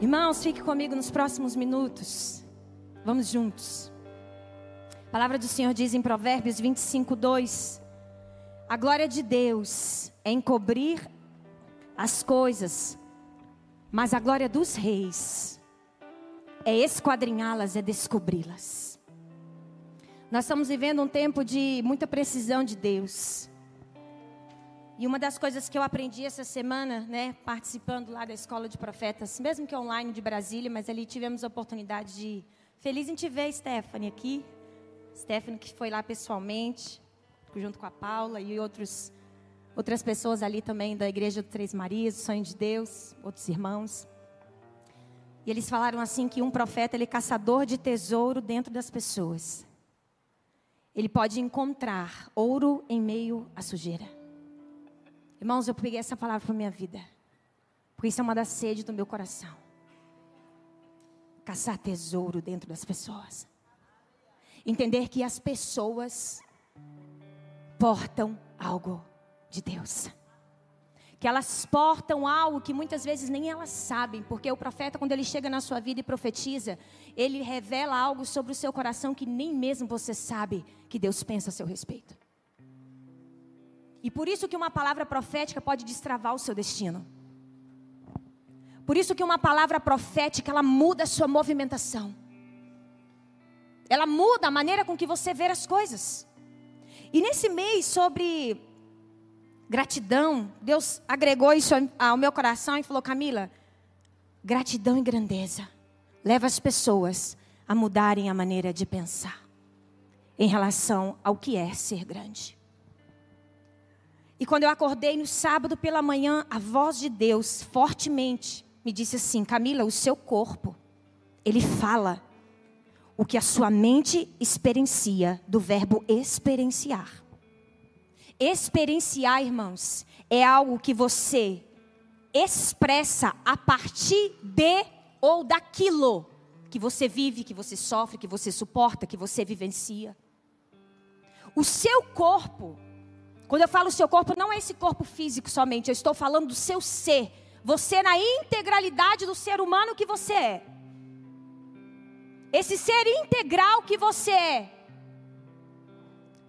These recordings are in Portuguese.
Irmãos, fique comigo nos próximos minutos. Vamos juntos. A palavra do Senhor diz em Provérbios 25, 2: A glória de Deus é encobrir as coisas, mas a glória dos reis é esquadrinhá-las, é descobri-las. Nós estamos vivendo um tempo de muita precisão de Deus. E uma das coisas que eu aprendi essa semana, né, participando lá da escola de profetas, mesmo que online de Brasília, mas ali tivemos a oportunidade de feliz em te ver, Stephanie aqui. Stephanie que foi lá pessoalmente, junto com a Paula e outros outras pessoas ali também da igreja do Três Marias, do Sonho de Deus, outros irmãos. E eles falaram assim que um profeta ele é caçador de tesouro dentro das pessoas. Ele pode encontrar ouro em meio à sujeira. Irmãos, eu peguei essa palavra para minha vida. Porque isso é uma das sedes do meu coração. Caçar tesouro dentro das pessoas. Entender que as pessoas portam algo de Deus. Que elas portam algo que muitas vezes nem elas sabem, porque o profeta, quando ele chega na sua vida e profetiza, ele revela algo sobre o seu coração que nem mesmo você sabe que Deus pensa a seu respeito. E por isso que uma palavra profética pode destravar o seu destino. Por isso que uma palavra profética, ela muda a sua movimentação. Ela muda a maneira com que você vê as coisas. E nesse mês sobre gratidão, Deus agregou isso ao meu coração e falou: Camila, gratidão e grandeza leva as pessoas a mudarem a maneira de pensar em relação ao que é ser grande. E quando eu acordei no sábado pela manhã, a voz de Deus fortemente me disse assim: Camila, o seu corpo, ele fala o que a sua mente experiencia, do verbo experienciar. Experienciar, irmãos, é algo que você expressa a partir de ou daquilo que você vive, que você sofre, que você suporta, que você vivencia. O seu corpo, quando eu falo seu corpo, não é esse corpo físico somente, eu estou falando do seu ser. Você na integralidade do ser humano que você é. Esse ser integral que você é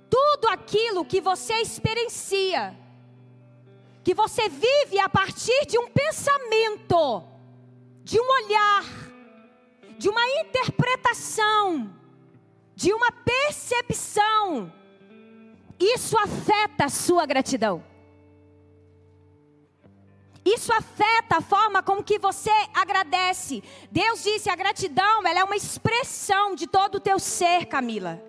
tudo aquilo que você experiencia, que você vive a partir de um pensamento, de um olhar, de uma interpretação, de uma percepção, isso afeta a sua gratidão. Isso afeta a forma como que você agradece. Deus disse: a gratidão ela é uma expressão de todo o teu ser, Camila.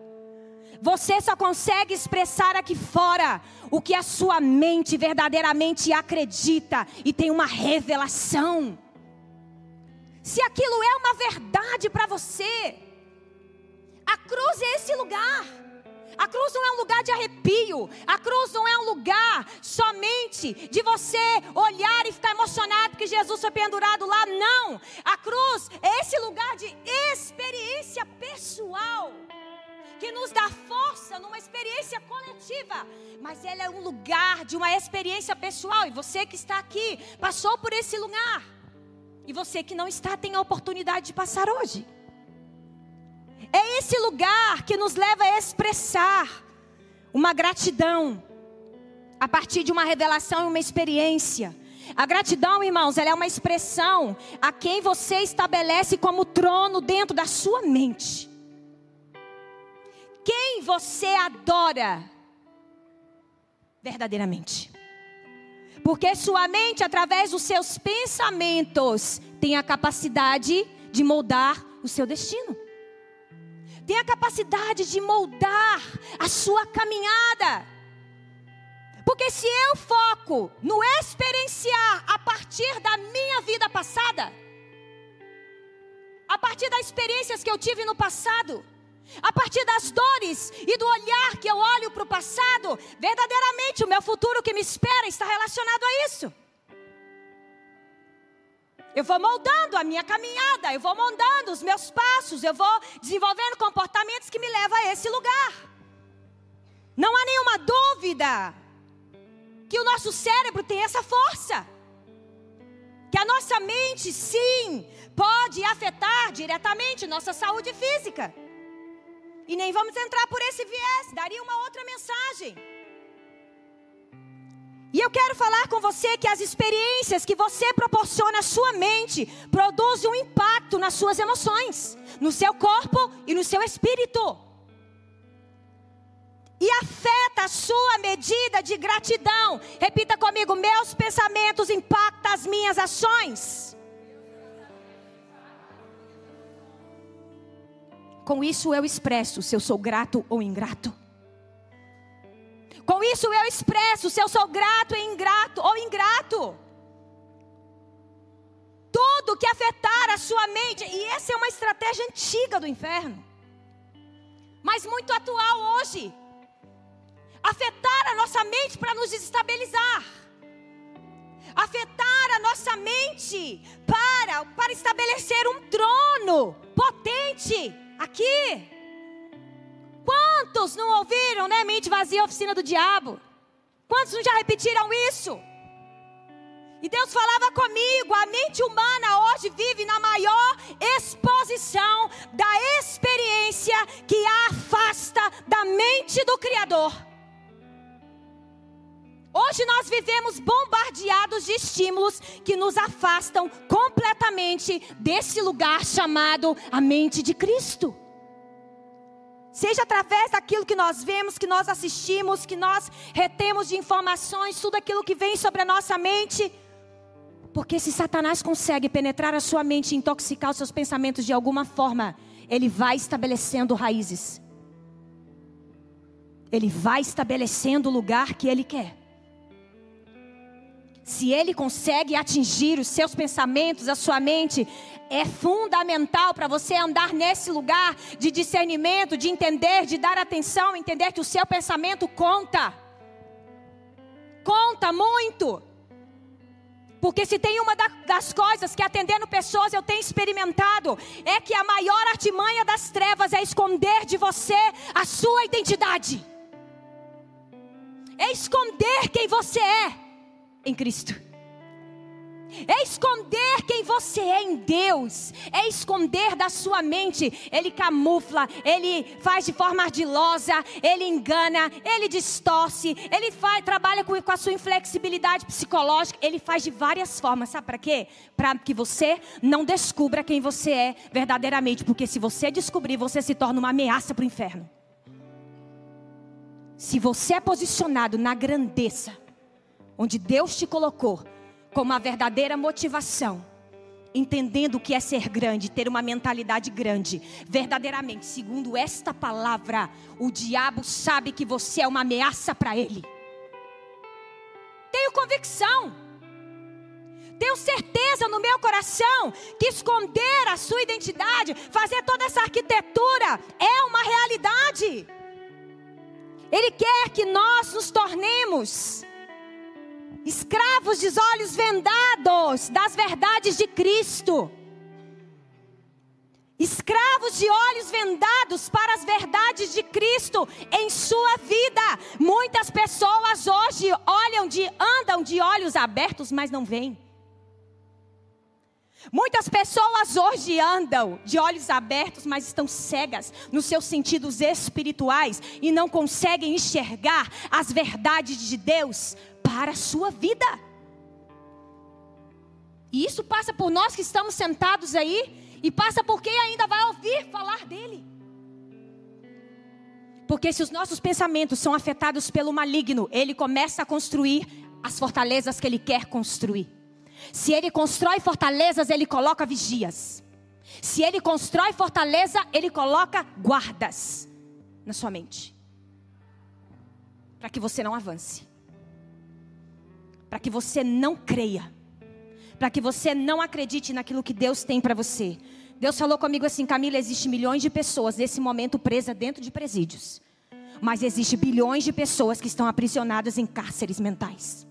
Você só consegue expressar aqui fora o que a sua mente verdadeiramente acredita e tem uma revelação. Se aquilo é uma verdade para você, a cruz é esse lugar. A cruz não é um lugar de arrepio. A cruz não é um lugar somente de você olhar e ficar emocionado que Jesus foi pendurado lá. Não. A cruz é esse lugar de experiência pessoal que nos dá força numa experiência coletiva, mas ela é um lugar de uma experiência pessoal. E você que está aqui passou por esse lugar, e você que não está tem a oportunidade de passar hoje. É esse lugar que nos leva a expressar uma gratidão a partir de uma revelação e uma experiência. A gratidão, irmãos, ela é uma expressão a quem você estabelece como trono dentro da sua mente quem você adora verdadeiramente. Porque sua mente, através dos seus pensamentos, tem a capacidade de moldar o seu destino. Tem a capacidade de moldar a sua caminhada. Porque se eu foco no experienciar a partir da minha vida passada, a partir das experiências que eu tive no passado, a partir das dores e do olhar que eu olho para o passado, verdadeiramente o meu futuro que me espera está relacionado a isso. Eu vou moldando a minha caminhada, eu vou moldando os meus passos, eu vou desenvolvendo comportamentos que me levam a esse lugar. Não há nenhuma dúvida que o nosso cérebro tem essa força. Que a nossa mente, sim, pode afetar diretamente nossa saúde física. E nem vamos entrar por esse viés, daria uma outra mensagem. E eu quero falar com você que as experiências que você proporciona à sua mente produzem um impacto nas suas emoções, no seu corpo e no seu espírito. E afeta a sua medida de gratidão. Repita comigo: meus pensamentos impactam as minhas ações. Com isso eu expresso se eu sou grato ou ingrato. Com isso eu expresso se eu sou grato e ingrato ou ingrato. Tudo que afetar a sua mente, e essa é uma estratégia antiga do inferno, mas muito atual hoje. Afetar a nossa mente para nos desestabilizar. Afetar a nossa mente para, para estabelecer um trono potente aqui. Quantos não ouviram, né? Mente vazia, oficina do diabo. Quantos não já repetiram isso? E Deus falava comigo, a mente humana hoje vive na maior exposição da experiência que a afasta da mente do Criador. Hoje nós vivemos bombardeados de estímulos que nos afastam completamente desse lugar chamado a mente de Cristo. Seja através daquilo que nós vemos, que nós assistimos, que nós retemos de informações, tudo aquilo que vem sobre a nossa mente. Porque se Satanás consegue penetrar a sua mente e intoxicar os seus pensamentos de alguma forma, ele vai estabelecendo raízes. Ele vai estabelecendo o lugar que ele quer. Se ele consegue atingir os seus pensamentos, a sua mente, é fundamental para você andar nesse lugar de discernimento, de entender, de dar atenção, entender que o seu pensamento conta. Conta muito. Porque se tem uma das coisas que atendendo pessoas eu tenho experimentado, é que a maior artimanha das trevas é esconder de você a sua identidade. É esconder quem você é em Cristo. É esconder quem você é em Deus. É esconder da sua mente. Ele camufla, ele faz de forma ardilosa, ele engana, ele distorce, ele faz, trabalha com, com a sua inflexibilidade psicológica. Ele faz de várias formas. Sabe para quê? Para que você não descubra quem você é verdadeiramente. Porque se você descobrir, você se torna uma ameaça para o inferno. Se você é posicionado na grandeza, onde Deus te colocou, com uma verdadeira motivação, entendendo o que é ser grande, ter uma mentalidade grande, verdadeiramente, segundo esta palavra, o diabo sabe que você é uma ameaça para ele. Tenho convicção, tenho certeza no meu coração que esconder a sua identidade, fazer toda essa arquitetura, é uma realidade. Ele quer que nós nos tornemos escravos de olhos vendados das verdades de Cristo. Escravos de olhos vendados para as verdades de Cristo em sua vida. Muitas pessoas hoje olham de andam de olhos abertos, mas não veem. Muitas pessoas hoje andam de olhos abertos, mas estão cegas nos seus sentidos espirituais e não conseguem enxergar as verdades de Deus para a sua vida. E isso passa por nós que estamos sentados aí e passa por quem ainda vai ouvir falar dele. Porque se os nossos pensamentos são afetados pelo maligno, ele começa a construir as fortalezas que ele quer construir. Se ele constrói fortalezas, ele coloca vigias. Se ele constrói fortaleza, ele coloca guardas na sua mente. Para que você não avance para que você não creia, para que você não acredite naquilo que Deus tem para você. Deus falou comigo assim, Camila, existe milhões de pessoas nesse momento presas dentro de presídios. Mas existe bilhões de pessoas que estão aprisionadas em cárceres mentais.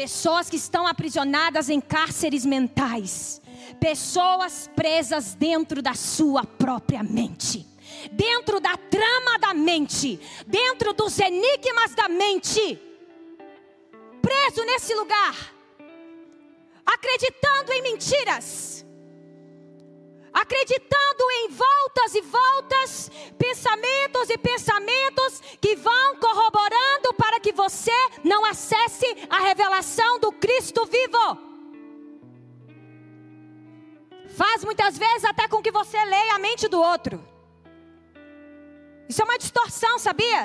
Pessoas que estão aprisionadas em cárceres mentais. Pessoas presas dentro da sua própria mente. Dentro da trama da mente, dentro dos enigmas da mente, preso nesse lugar. acreditando em mentiras, acreditando em voltas e voltas, pensamentos e pensamentos que vão corroborando para você não acesse a revelação do Cristo vivo. Faz muitas vezes até com que você leia a mente do outro. Isso é uma distorção, sabia?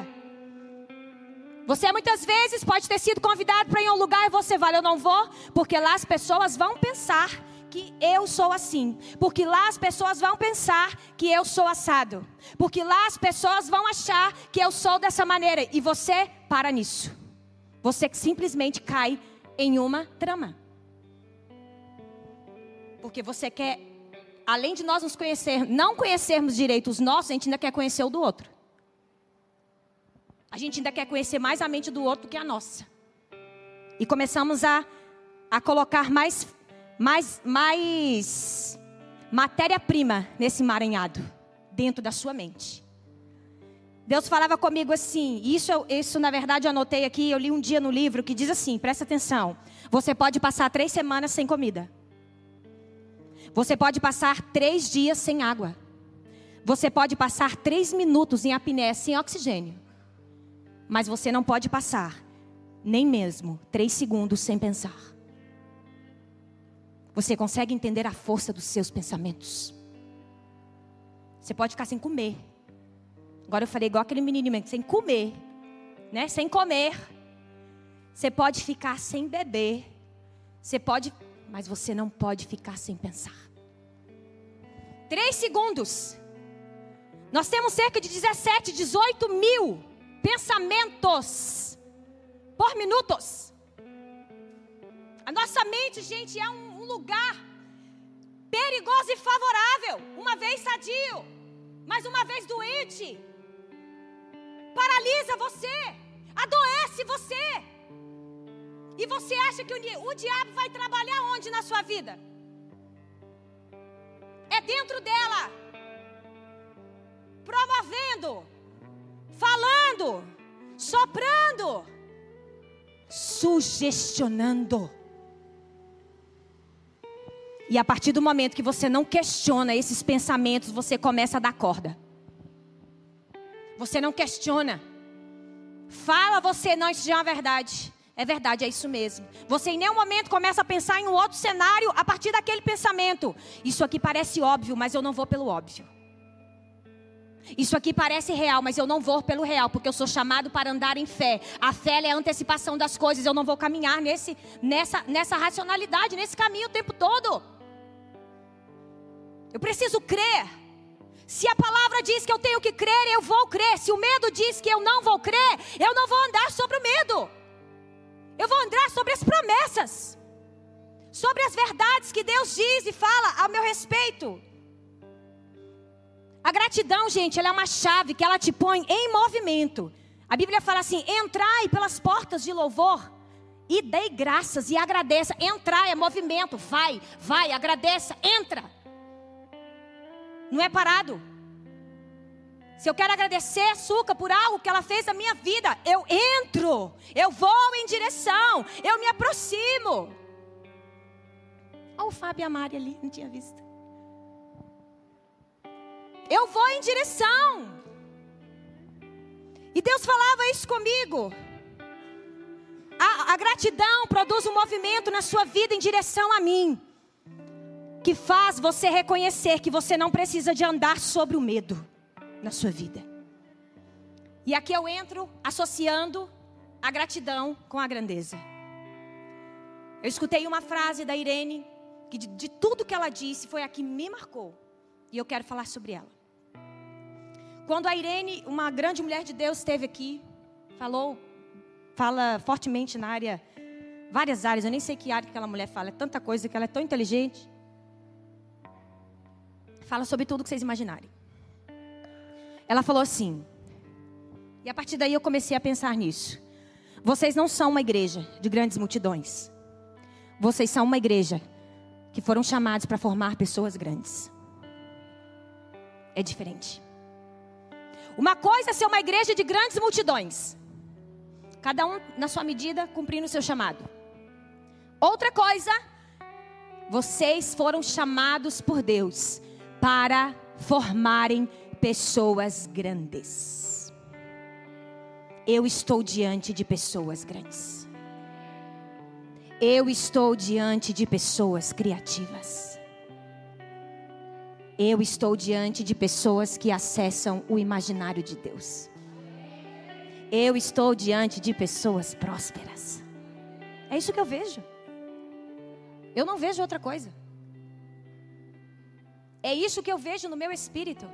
Você muitas vezes pode ter sido convidado para ir a um lugar e você vai, eu não vou, porque lá as pessoas vão pensar que eu sou assim. Porque lá as pessoas vão pensar que eu sou assado. Porque lá as pessoas vão achar que eu sou dessa maneira. E você para nisso. Você simplesmente cai em uma trama. Porque você quer, além de nós nos conhecer, não conhecermos direito os nossos, a gente ainda quer conhecer o do outro. A gente ainda quer conhecer mais a mente do outro que a nossa. E começamos a, a colocar mais mais, mais matéria-prima nesse emaranhado dentro da sua mente. Deus falava comigo assim, isso, isso na verdade eu anotei aqui, eu li um dia no livro que diz assim, presta atenção, você pode passar três semanas sem comida. Você pode passar três dias sem água. Você pode passar três minutos em apneia sem oxigênio. Mas você não pode passar nem mesmo três segundos sem pensar. Você consegue entender a força dos seus pensamentos. Você pode ficar sem comer. Agora eu falei igual aquele menino sem comer, né? Sem comer. Você pode ficar sem beber. Você pode, mas você não pode ficar sem pensar. Três segundos. Nós temos cerca de 17, 18 mil pensamentos por minutos. A nossa mente, gente, é um um lugar perigoso e favorável, uma vez sadio, mas uma vez doente. Paralisa você, adoece você. E você acha que o, o diabo vai trabalhar onde na sua vida? É dentro dela, promovendo, falando, soprando, sugestionando. E a partir do momento que você não questiona esses pensamentos, você começa a dar corda. Você não questiona. Fala você, não, isso já é uma verdade. É verdade, é isso mesmo. Você em nenhum momento começa a pensar em um outro cenário a partir daquele pensamento. Isso aqui parece óbvio, mas eu não vou pelo óbvio. Isso aqui parece real, mas eu não vou pelo real, porque eu sou chamado para andar em fé. A fé é a antecipação das coisas. Eu não vou caminhar nesse, nessa, nessa racionalidade, nesse caminho o tempo todo. Eu preciso crer. Se a palavra diz que eu tenho que crer, eu vou crer. Se o medo diz que eu não vou crer, eu não vou andar sobre o medo. Eu vou andar sobre as promessas, sobre as verdades que Deus diz e fala ao meu respeito. A gratidão, gente, ela é uma chave que ela te põe em movimento. A Bíblia fala assim: entrai pelas portas de louvor e dei graças e agradeça. Entrar é movimento, vai, vai, agradeça, entra. Não é parado. Se eu quero agradecer Suca por algo que ela fez na minha vida, eu entro, eu vou em direção, eu me aproximo. Olha o Fábio e a Mari ali, não tinha visto. Eu vou em direção. E Deus falava isso comigo. A, a gratidão produz um movimento na sua vida em direção a mim que faz você reconhecer que você não precisa de andar sobre o medo na sua vida. E aqui eu entro associando a gratidão com a grandeza. Eu escutei uma frase da Irene, que de, de tudo que ela disse foi a que me marcou. E eu quero falar sobre ela. Quando a Irene, uma grande mulher de Deus, esteve aqui, falou, fala fortemente na área, várias áreas, eu nem sei que área que aquela mulher fala, é tanta coisa que ela é tão inteligente. Fala sobre tudo que vocês imaginarem. Ela falou assim, e a partir daí eu comecei a pensar nisso. Vocês não são uma igreja de grandes multidões. Vocês são uma igreja que foram chamados para formar pessoas grandes. É diferente. Uma coisa é ser uma igreja de grandes multidões. Cada um na sua medida cumprindo o seu chamado. Outra coisa Vocês foram chamados por Deus para formarem pessoas grandes. Eu estou diante de pessoas grandes. Eu estou diante de pessoas criativas. Eu estou diante de pessoas que acessam o imaginário de Deus. Eu estou diante de pessoas prósperas. É isso que eu vejo. Eu não vejo outra coisa. É isso que eu vejo no meu espírito.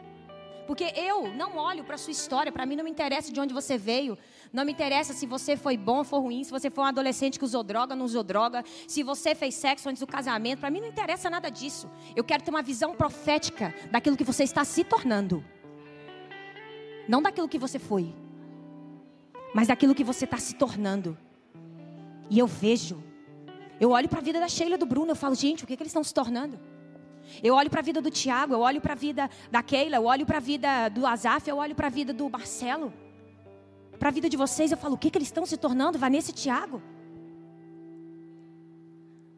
Porque eu não olho para a sua história, para mim não me interessa de onde você veio, não me interessa se você foi bom ou foi ruim, se você foi um adolescente que usou droga, não usou droga, se você fez sexo antes do casamento, para mim não interessa nada disso. Eu quero ter uma visão profética daquilo que você está se tornando, não daquilo que você foi, mas daquilo que você está se tornando. E eu vejo, eu olho para a vida da Sheila e do Bruno, eu falo, gente, o que, que eles estão se tornando? Eu olho para a vida do Tiago, eu olho para a vida da Keila, eu olho para a vida do Azaf, eu olho para a vida do Marcelo. Para a vida de vocês, eu falo, o que, que eles estão se tornando, Vanessa e Tiago?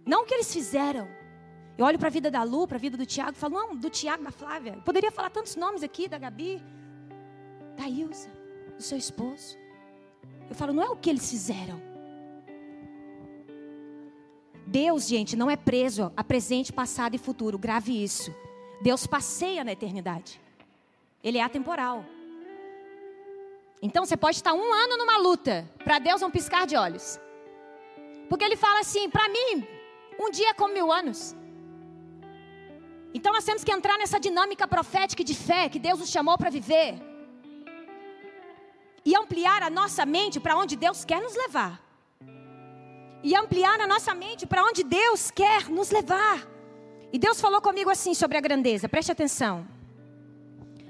Não o que eles fizeram. Eu olho para a vida da Lu, para a vida do Tiago, falo, não, do Tiago, da Flávia. Eu poderia falar tantos nomes aqui, da Gabi, da Ilza, do seu esposo. Eu falo, não é o que eles fizeram Deus, gente, não é preso a presente, passado e futuro. Grave isso. Deus passeia na eternidade. Ele é atemporal. Então você pode estar um ano numa luta. Para Deus é um piscar de olhos. Porque ele fala assim: para mim, um dia é como mil anos. Então nós temos que entrar nessa dinâmica profética e de fé que Deus nos chamou para viver. E ampliar a nossa mente para onde Deus quer nos levar e ampliar na nossa mente para onde Deus quer nos levar. E Deus falou comigo assim sobre a grandeza, preste atenção.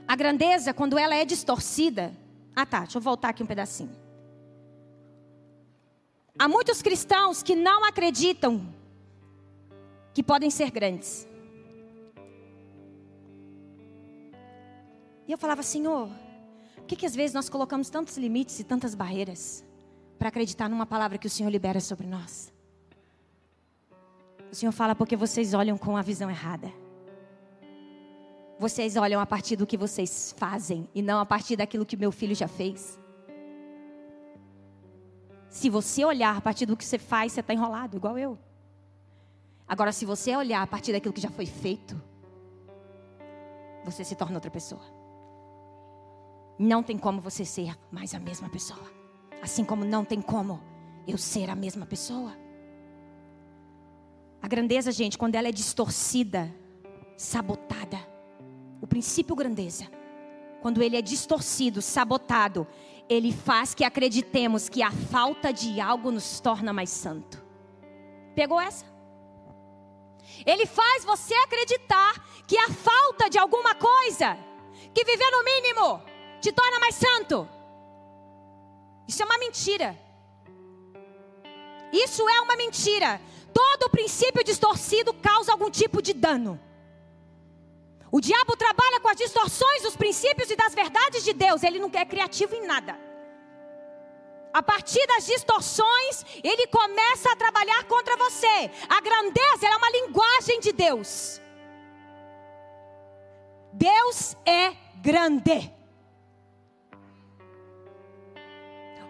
A grandeza, quando ela é distorcida. Ah, tá, deixa eu voltar aqui um pedacinho. Há muitos cristãos que não acreditam que podem ser grandes. E eu falava, Senhor, por que, que às vezes nós colocamos tantos limites e tantas barreiras? Para acreditar numa palavra que o Senhor libera sobre nós. O Senhor fala porque vocês olham com a visão errada. Vocês olham a partir do que vocês fazem e não a partir daquilo que meu filho já fez. Se você olhar a partir do que você faz, você está enrolado, igual eu. Agora, se você olhar a partir daquilo que já foi feito, você se torna outra pessoa. Não tem como você ser mais a mesma pessoa. Assim como não tem como eu ser a mesma pessoa. A grandeza, gente, quando ela é distorcida, sabotada. O princípio grandeza, quando ele é distorcido, sabotado, ele faz que acreditemos que a falta de algo nos torna mais santo. Pegou essa? Ele faz você acreditar que a falta de alguma coisa, que viver no mínimo, te torna mais santo. Isso é uma mentira. Isso é uma mentira. Todo princípio distorcido causa algum tipo de dano. O diabo trabalha com as distorções dos princípios e das verdades de Deus. Ele não é criativo em nada. A partir das distorções, ele começa a trabalhar contra você. A grandeza é uma linguagem de Deus. Deus é grande.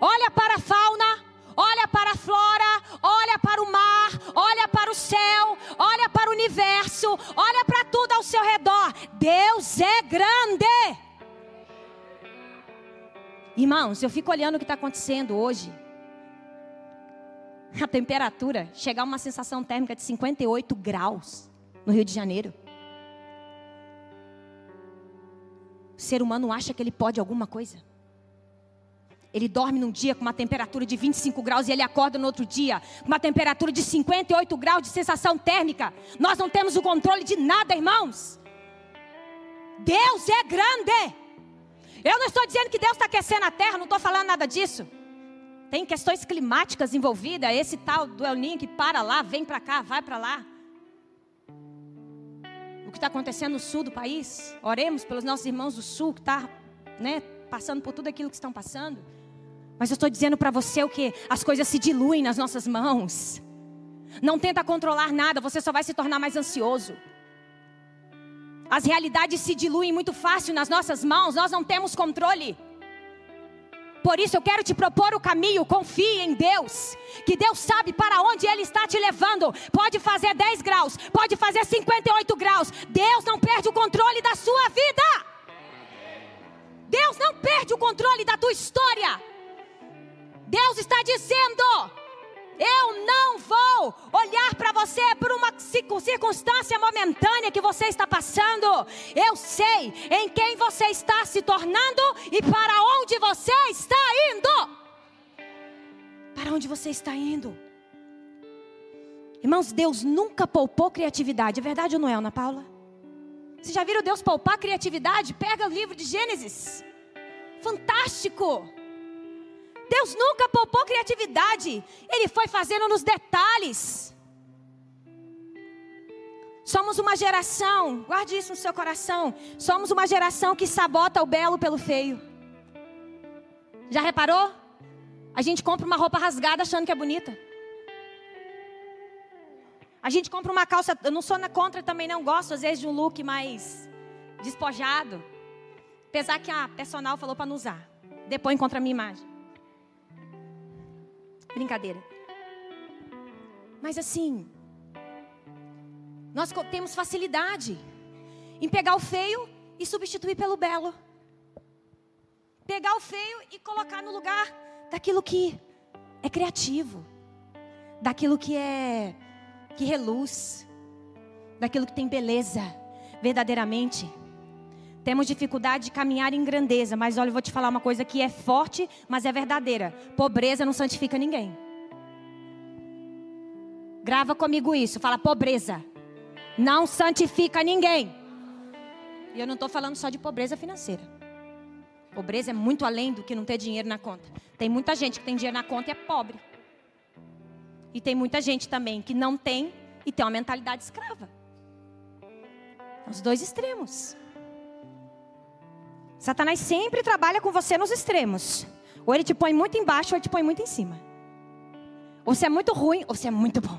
Olha para a fauna, olha para a flora, olha para o mar, olha para o céu, olha para o universo, olha para tudo ao seu redor. Deus é grande. Irmãos, eu fico olhando o que está acontecendo hoje. A temperatura chegar a uma sensação térmica de 58 graus no Rio de Janeiro. O ser humano acha que ele pode alguma coisa. Ele dorme num dia com uma temperatura de 25 graus e ele acorda no outro dia com uma temperatura de 58 graus de sensação térmica. Nós não temos o controle de nada, irmãos. Deus é grande. Eu não estou dizendo que Deus está aquecendo a terra, não estou falando nada disso. Tem questões climáticas envolvidas. Esse tal do El Ninho que para lá, vem para cá, vai para lá. O que está acontecendo no sul do país? Oremos pelos nossos irmãos do sul que estão tá, né, passando por tudo aquilo que estão passando. Mas eu estou dizendo para você o que? As coisas se diluem nas nossas mãos. Não tenta controlar nada, você só vai se tornar mais ansioso. As realidades se diluem muito fácil nas nossas mãos, nós não temos controle. Por isso eu quero te propor o caminho, confie em Deus. Que Deus sabe para onde Ele está te levando. Pode fazer 10 graus, pode fazer 58 graus. Deus não perde o controle da sua vida. Deus não perde o controle da tua história. Deus está dizendo: eu não vou olhar para você por uma circunstância momentânea que você está passando. Eu sei em quem você está se tornando e para onde você está indo. Para onde você está indo? Irmãos, Deus nunca poupou criatividade. É verdade ou não é, Ana Paula? Vocês já viram Deus poupar criatividade? Pega o livro de Gênesis. Fantástico! Deus nunca poupou criatividade. Ele foi fazendo nos detalhes. Somos uma geração, guarde isso no seu coração. Somos uma geração que sabota o belo pelo feio. Já reparou? A gente compra uma roupa rasgada achando que é bonita. A gente compra uma calça, eu não sou na contra também, não gosto às vezes de um look mais despojado. Apesar que a personal falou para não usar. Depois encontra a minha imagem. Brincadeira. Mas assim, nós temos facilidade em pegar o feio e substituir pelo belo. Pegar o feio e colocar no lugar daquilo que é criativo, daquilo que é que reluz, daquilo que tem beleza, verdadeiramente. Temos dificuldade de caminhar em grandeza, mas olha, eu vou te falar uma coisa que é forte, mas é verdadeira. Pobreza não santifica ninguém. Grava comigo isso, fala pobreza. Não santifica ninguém. E eu não estou falando só de pobreza financeira. Pobreza é muito além do que não ter dinheiro na conta. Tem muita gente que tem dinheiro na conta e é pobre. E tem muita gente também que não tem e tem uma mentalidade escrava. Os dois extremos. Satanás sempre trabalha com você nos extremos. Ou ele te põe muito embaixo ou ele te põe muito em cima. Ou você é muito ruim ou você é muito bom.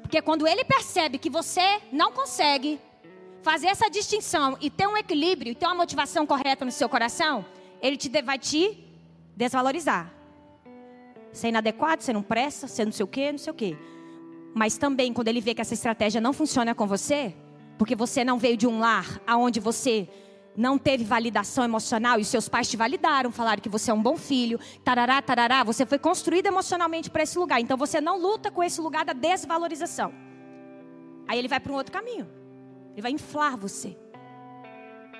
Porque quando ele percebe que você não consegue fazer essa distinção e ter um equilíbrio e ter uma motivação correta no seu coração, ele te, vai te desvalorizar. Você é inadequado, você não presta, você não sei o quê, não sei o quê. Mas também, quando ele vê que essa estratégia não funciona com você, porque você não veio de um lar aonde você não teve validação emocional e seus pais te validaram, falaram que você é um bom filho, tarará, tarará, você foi construído emocionalmente para esse lugar. Então você não luta com esse lugar da desvalorização. Aí ele vai para um outro caminho. Ele vai inflar você.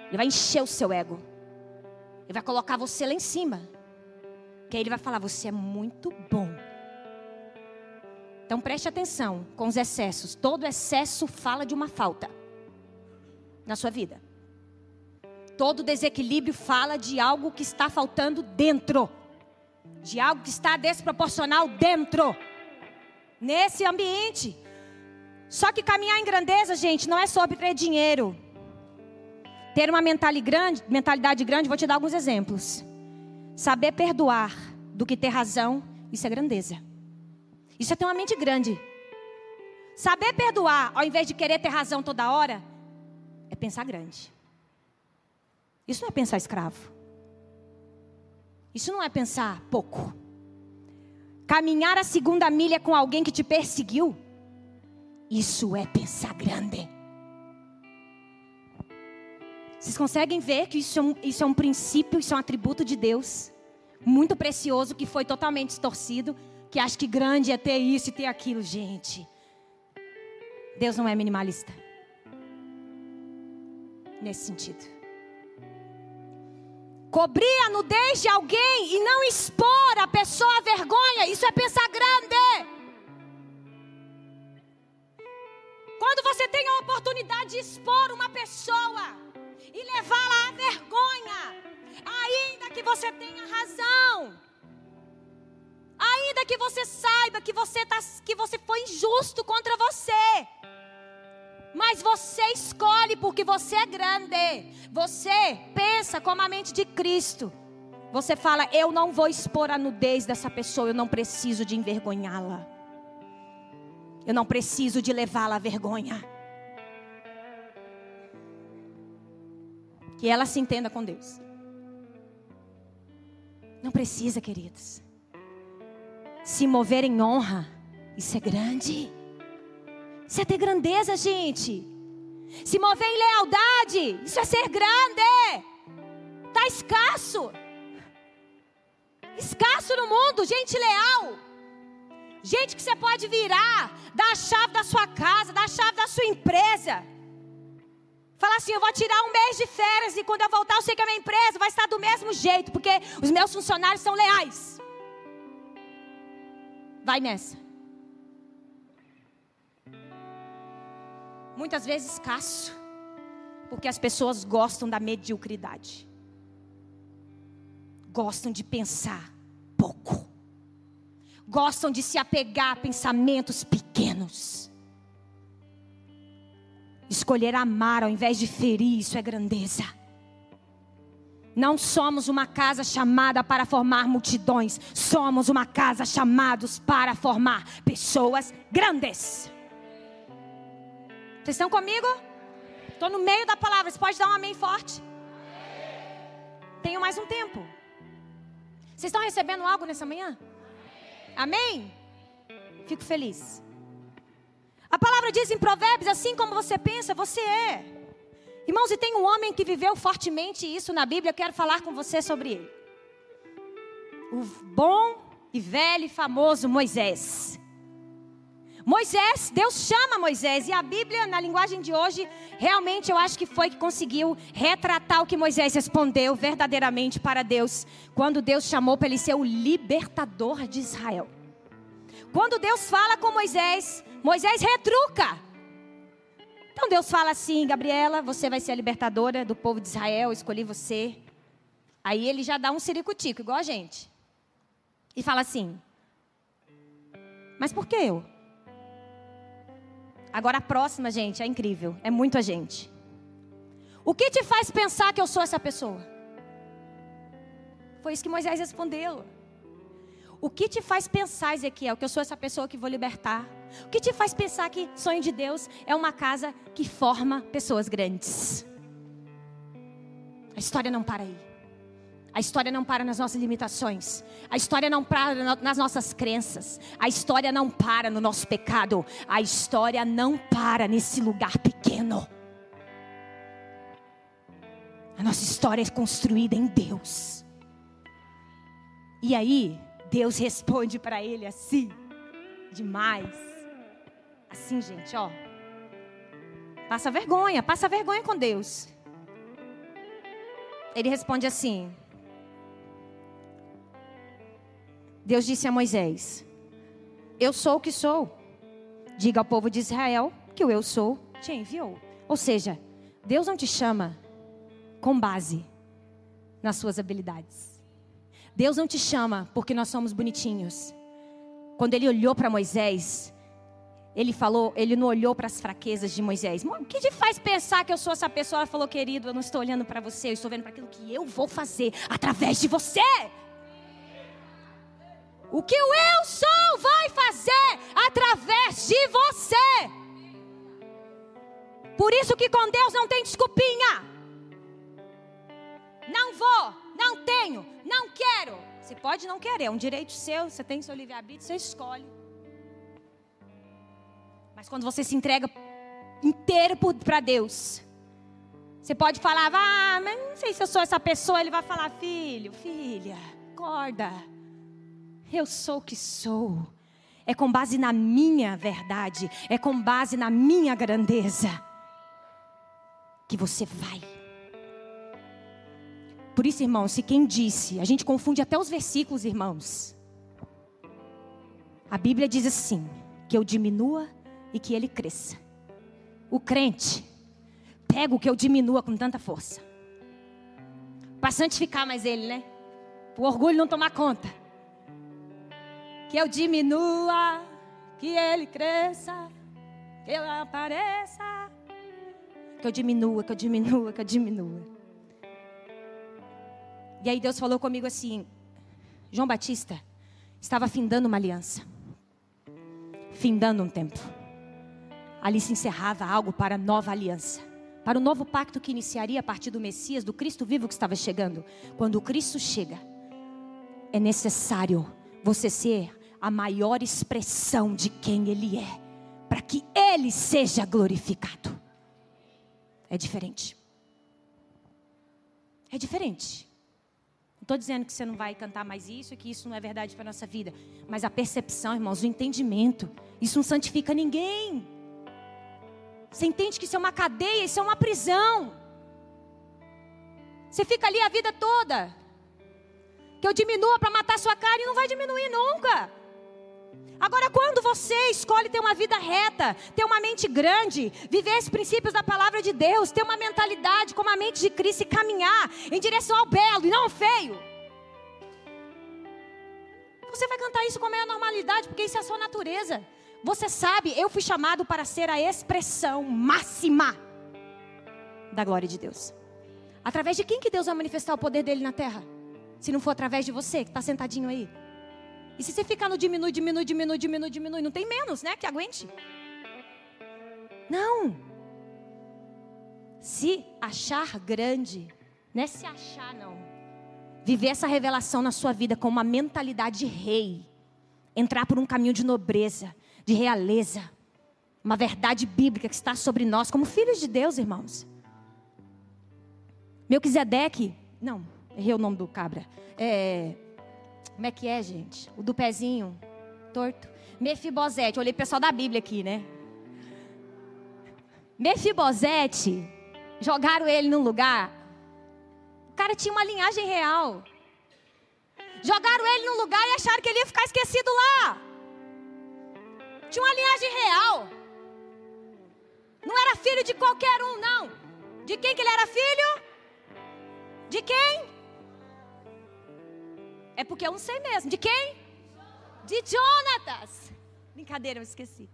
Ele vai encher o seu ego. Ele vai colocar você lá em cima. Que aí ele vai falar: Você é muito bom. Então preste atenção com os excessos. Todo excesso fala de uma falta na sua vida. Todo desequilíbrio fala de algo que está faltando dentro, de algo que está desproporcional dentro, nesse ambiente. Só que caminhar em grandeza, gente, não é sobre ter dinheiro. Ter uma mentalidade grande, vou te dar alguns exemplos. Saber perdoar do que ter razão, isso é grandeza. Isso é ter uma mente grande. Saber perdoar, ao invés de querer ter razão toda hora, pensar grande. Isso não é pensar escravo. Isso não é pensar pouco. Caminhar a segunda milha com alguém que te perseguiu, isso é pensar grande. Vocês conseguem ver que isso é, um, isso é um princípio, isso é um atributo de Deus, muito precioso, que foi totalmente distorcido, que acha que grande é ter isso e ter aquilo. Gente, Deus não é minimalista nesse sentido. Cobrir a nudez de alguém e não expor a pessoa à vergonha, isso é pensar grande. Quando você tem a oportunidade de expor uma pessoa e levá-la à vergonha, ainda que você tenha razão, ainda que você saiba que você, tá, que você foi injusto contra você, mas você escolhe porque você é grande. Você pensa como a mente de Cristo. Você fala, eu não vou expor a nudez dessa pessoa, eu não preciso de envergonhá-la. Eu não preciso de levá-la à vergonha. Que ela se entenda com Deus. Não precisa, queridos. Se mover em honra, isso é grande. Isso é ter grandeza, gente. Se mover em lealdade, isso é ser grande. Está escasso. Escasso no mundo, gente leal. Gente que você pode virar, dar a chave da sua casa, dar a chave da sua empresa. Fala assim: eu vou tirar um mês de férias e quando eu voltar, eu sei que a minha empresa vai estar do mesmo jeito, porque os meus funcionários são leais. Vai nessa. Muitas vezes escasso, porque as pessoas gostam da mediocridade, gostam de pensar pouco, gostam de se apegar a pensamentos pequenos. Escolher amar ao invés de ferir, isso é grandeza. Não somos uma casa chamada para formar multidões, somos uma casa chamados para formar pessoas grandes. Vocês estão comigo? Estou no meio da palavra, você pode dar um amém forte? Tenho mais um tempo. Vocês estão recebendo algo nessa manhã? Amém? Fico feliz. A palavra diz em Provérbios: assim como você pensa, você é. Irmãos, e tem um homem que viveu fortemente isso na Bíblia, eu quero falar com você sobre ele. O bom e velho e famoso Moisés. Moisés, Deus chama Moisés, e a Bíblia, na linguagem de hoje, realmente eu acho que foi que conseguiu retratar o que Moisés respondeu verdadeiramente para Deus, quando Deus chamou para ele ser o libertador de Israel. Quando Deus fala com Moisés, Moisés retruca. Então Deus fala assim: Gabriela, você vai ser a libertadora do povo de Israel, escolhi você. Aí ele já dá um ciricutico, igual a gente. E fala assim: Mas por que eu? Agora a próxima, gente, é incrível. É muita gente. O que te faz pensar que eu sou essa pessoa? Foi isso que Moisés respondeu. O que te faz pensar, Ezequiel, que eu sou essa pessoa que vou libertar? O que te faz pensar que sonho de Deus é uma casa que forma pessoas grandes? A história não para aí. A história não para nas nossas limitações. A história não para nas nossas crenças. A história não para no nosso pecado. A história não para nesse lugar pequeno. A nossa história é construída em Deus. E aí, Deus responde para ele assim, demais. Assim, gente, ó. Passa vergonha, passa vergonha com Deus. Ele responde assim: Deus disse a Moisés: Eu sou o que sou. Diga ao povo de Israel que o eu sou te enviou. Ou seja, Deus não te chama com base nas suas habilidades. Deus não te chama porque nós somos bonitinhos. Quando ele olhou para Moisés, ele falou, ele não olhou para as fraquezas de Moisés. O que te faz pensar que eu sou essa pessoa? Ela falou, querido, eu não estou olhando para você, eu estou vendo para aquilo que eu vou fazer através de você. O que o eu sou vai fazer através de você. Por isso que com Deus não tem desculpinha. Não vou, não tenho, não quero. Você pode não querer, é um direito seu, você tem seu livre-arbítrio, você escolhe. Mas quando você se entrega inteiro para Deus, você pode falar, ah, mas não sei se eu sou essa pessoa. Ele vai falar, filho, filha, acorda. Eu sou o que sou. É com base na minha verdade, é com base na minha grandeza que você vai. Por isso, irmãos, se quem disse, a gente confunde até os versículos, irmãos. A Bíblia diz assim: que eu diminua e que ele cresça. O crente pega o que eu diminua com tanta força. Para santificar mais ele, né? O orgulho não tomar conta. Que eu diminua, que ele cresça, que eu apareça. Que eu diminua, que eu diminua, que eu diminua. E aí Deus falou comigo assim: João Batista estava findando uma aliança, findando um tempo. Ali se encerrava algo para a nova aliança, para o novo pacto que iniciaria a partir do Messias, do Cristo vivo que estava chegando. Quando o Cristo chega, é necessário você ser a maior expressão de quem Ele é, para que Ele seja glorificado. É diferente. É diferente. Não estou dizendo que você não vai cantar mais isso e que isso não é verdade para a nossa vida. Mas a percepção, irmãos, o entendimento, isso não santifica ninguém. Você entende que isso é uma cadeia, isso é uma prisão. Você fica ali a vida toda. Que eu diminua para matar sua carne, não vai diminuir nunca. Agora, quando você escolhe ter uma vida reta, ter uma mente grande, viver os princípios da palavra de Deus, ter uma mentalidade como a mente de Cristo e caminhar em direção ao belo e não ao feio, você vai cantar isso com a maior normalidade, porque isso é a sua natureza. Você sabe, eu fui chamado para ser a expressão máxima da glória de Deus. Através de quem que Deus vai manifestar o poder dele na terra? Se não for através de você que está sentadinho aí. E se você ficar no diminui, diminui, diminui, diminui, diminui, não tem menos, né? Que aguente. Não. Se achar grande, não é se achar, não. Viver essa revelação na sua vida com uma mentalidade de rei. Entrar por um caminho de nobreza, de realeza. Uma verdade bíblica que está sobre nós, como filhos de Deus, irmãos. Melquisedeque, não, errei o nome do cabra. É, como é que é, gente? O do pezinho torto. Mefibosete. Olhei o pessoal da Bíblia aqui, né? Mefibosete. Jogaram ele num lugar. O cara tinha uma linhagem real. Jogaram ele num lugar e acharam que ele ia ficar esquecido lá. Tinha uma linhagem real. Não era filho de qualquer um, não. De quem que ele era filho? De quem? É porque eu não sei mesmo. De quem? De Jonatas. Brincadeira, eu esqueci.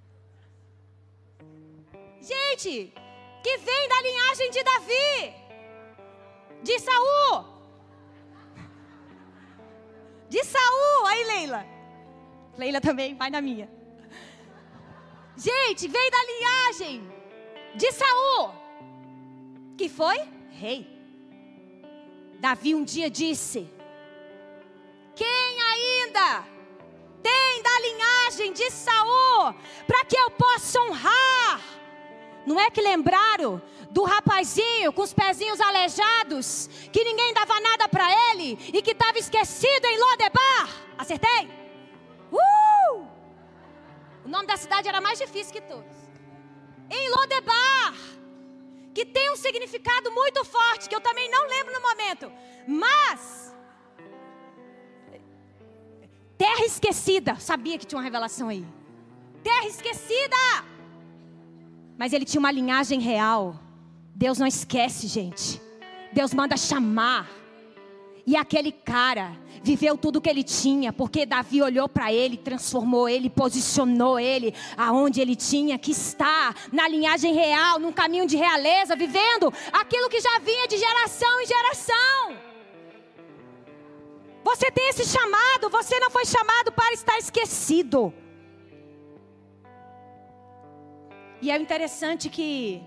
Gente, que vem da linhagem de Davi, de Saul. De Saul, aí Leila. Leila também, vai na minha. Gente, veio da linhagem de Saul. Que foi? Rei. Davi um dia disse: quem ainda tem da linhagem de Saul para que eu possa honrar? Não é que lembraram do rapazinho com os pezinhos aleijados, que ninguém dava nada para ele e que estava esquecido em Lodebar? Acertei? Uh! O nome da cidade era mais difícil que todos. Em Lodebar, que tem um significado muito forte, que eu também não lembro no momento, mas Terra esquecida. Sabia que tinha uma revelação aí. Terra esquecida. Mas ele tinha uma linhagem real. Deus não esquece, gente. Deus manda chamar. E aquele cara viveu tudo que ele tinha, porque Davi olhou para ele, transformou ele, posicionou ele aonde ele tinha que estar, na linhagem real, num caminho de realeza, vivendo aquilo que já vinha de geração em geração. Você tem esse chamado, você não foi chamado para estar esquecido. E é interessante que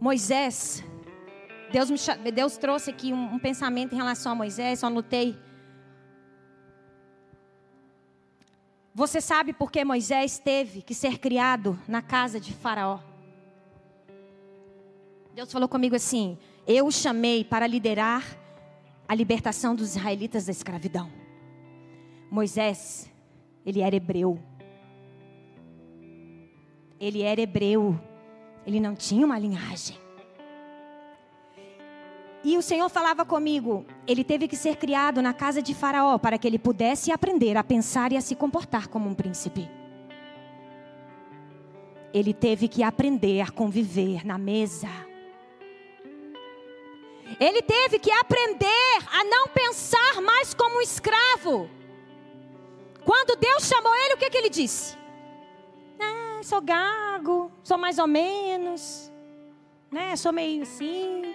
Moisés, Deus, me, Deus trouxe aqui um, um pensamento em relação a Moisés, eu anotei. Você sabe por que Moisés teve que ser criado na casa de Faraó? Deus falou comigo assim: eu o chamei para liderar a libertação dos israelitas da escravidão. Moisés, ele era hebreu. Ele era hebreu. Ele não tinha uma linhagem. E o Senhor falava comigo, ele teve que ser criado na casa de Faraó para que ele pudesse aprender a pensar e a se comportar como um príncipe. Ele teve que aprender a conviver na mesa ele teve que aprender a não pensar mais como um escravo. Quando Deus chamou ele, o que, que ele disse? Ah, sou gago, sou mais ou menos, né? Sou meio assim.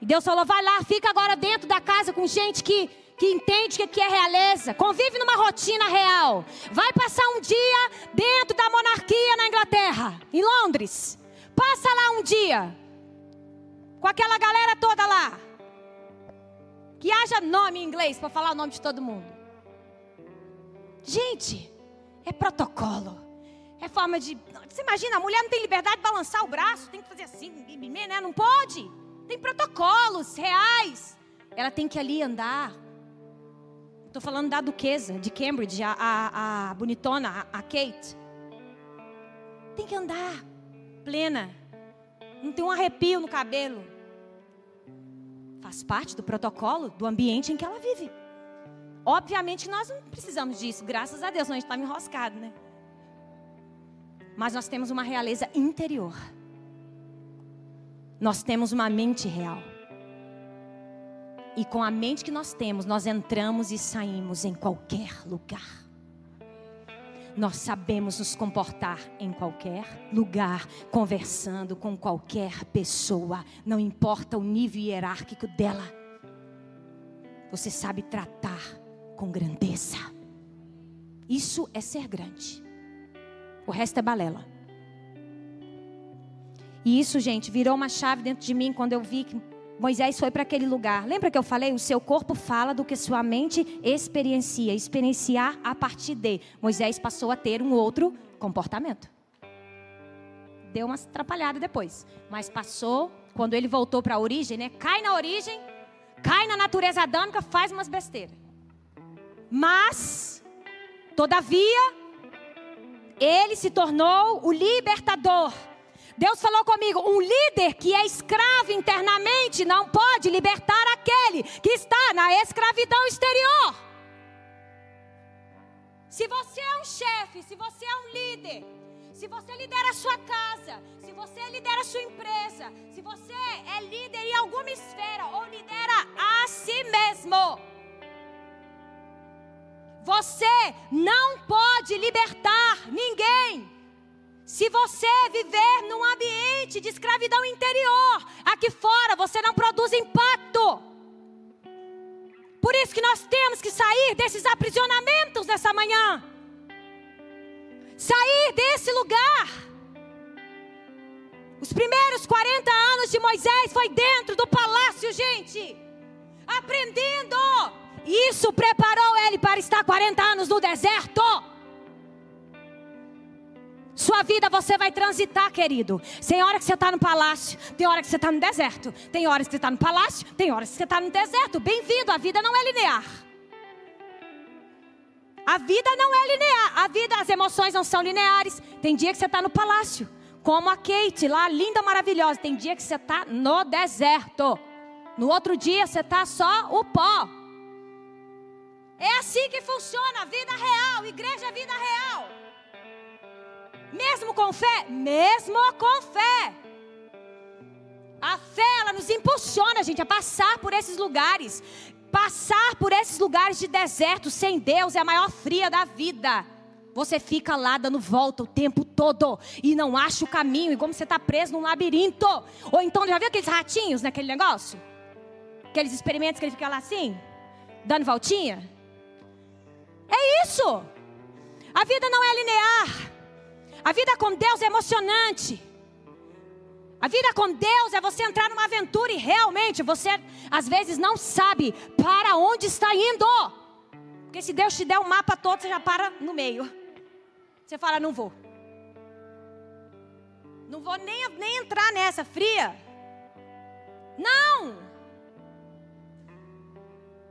E Deus falou: vai lá, fica agora dentro da casa com gente que, que entende o que é realeza, convive numa rotina real. Vai passar um dia dentro da monarquia na Inglaterra, em Londres. Passa lá um dia, com aquela galera toda lá. Que haja nome em inglês para falar o nome de todo mundo. Gente, é protocolo. É forma de. Você imagina, a mulher não tem liberdade de balançar o braço, tem que fazer assim, né? Não pode. Tem protocolos reais. Ela tem que ali andar. Estou falando da duquesa de Cambridge, a, a, a bonitona, a, a Kate. Tem que andar plena. Não tem um arrepio no cabelo. Faz parte do protocolo do ambiente em que ela vive. Obviamente nós não precisamos disso, graças a Deus, senão a gente enroscado, né? Mas nós temos uma realeza interior. Nós temos uma mente real. E com a mente que nós temos, nós entramos e saímos em qualquer lugar. Nós sabemos nos comportar em qualquer lugar, conversando com qualquer pessoa, não importa o nível hierárquico dela. Você sabe tratar com grandeza. Isso é ser grande. O resto é balela. E isso, gente, virou uma chave dentro de mim quando eu vi que Moisés foi para aquele lugar. Lembra que eu falei? O seu corpo fala do que sua mente experiencia. Experienciar a partir de. Moisés passou a ter um outro comportamento. Deu uma atrapalhada depois. Mas passou, quando ele voltou para a origem, né? Cai na origem, cai na natureza adâmica, faz umas besteiras. Mas, todavia, ele se tornou o libertador Deus falou comigo: um líder que é escravo internamente não pode libertar aquele que está na escravidão exterior. Se você é um chefe, se você é um líder, se você lidera a sua casa, se você lidera a sua empresa, se você é líder em alguma esfera ou lidera a si mesmo, você não pode libertar ninguém se você viver num ambiente de escravidão interior, aqui fora você não produz impacto. Por isso que nós temos que sair desses aprisionamentos nessa manhã. Sair desse lugar. Os primeiros 40 anos de Moisés foi dentro do palácio, gente. Aprendendo. Isso preparou ele para estar 40 anos no deserto. Sua vida você vai transitar, querido. Tem hora que você está no palácio, tem hora que você está no deserto. Tem horas que você está no palácio, tem horas que você está no deserto. Bem-vindo, a vida não é linear. A vida não é linear. A vida, as emoções não são lineares. Tem dia que você está no palácio, como a Kate lá, linda, maravilhosa. Tem dia que você está no deserto. No outro dia você está só o pó. É assim que funciona a vida real, igreja vida real. Mesmo com fé? Mesmo com fé. A fé, ela nos impulsiona, gente, a passar por esses lugares. Passar por esses lugares de deserto sem Deus é a maior fria da vida. Você fica lá dando volta o tempo todo e não acha o caminho, e como você está preso num labirinto. Ou então, já viu aqueles ratinhos naquele negócio? Aqueles experimentos que ele fica lá assim, dando voltinha? É isso. A vida não é linear. A vida com Deus é emocionante. A vida com Deus é você entrar numa aventura e realmente você às vezes não sabe para onde está indo. Porque se Deus te der o um mapa todo, você já para no meio. Você fala, não vou. Não vou nem, nem entrar nessa fria. Não!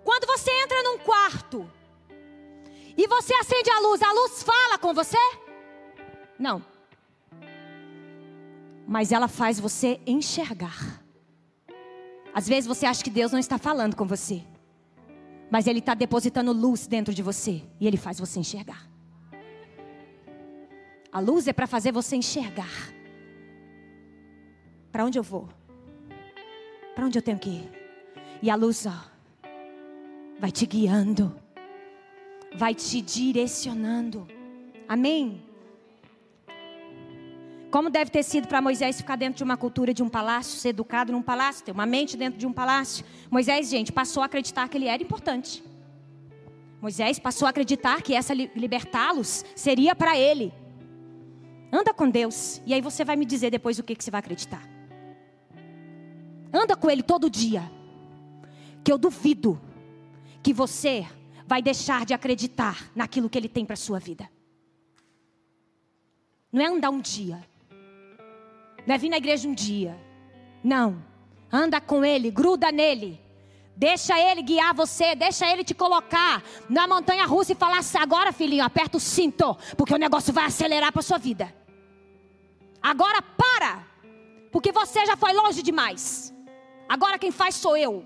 Quando você entra num quarto e você acende a luz, a luz fala com você? Não. Mas ela faz você enxergar. Às vezes você acha que Deus não está falando com você. Mas Ele está depositando luz dentro de você. E Ele faz você enxergar. A luz é para fazer você enxergar. Para onde eu vou? Para onde eu tenho que ir? E a luz, ó, vai te guiando, vai te direcionando. Amém? Como deve ter sido para Moisés ficar dentro de uma cultura de um palácio, ser educado num palácio, ter uma mente dentro de um palácio. Moisés, gente, passou a acreditar que ele era importante. Moisés passou a acreditar que essa libertá-los seria para ele. Anda com Deus, e aí você vai me dizer depois o que, que você vai acreditar. Anda com Ele todo dia, que eu duvido que você vai deixar de acreditar naquilo que Ele tem para sua vida. Não é andar um dia, não é vir na igreja um dia. Não. Anda com Ele, gruda nele. Deixa Ele guiar você, deixa Ele te colocar na montanha russa e falar assim: agora, filhinho, aperta o cinto, porque o negócio vai acelerar para sua vida. Agora para, porque você já foi longe demais. Agora quem faz sou eu.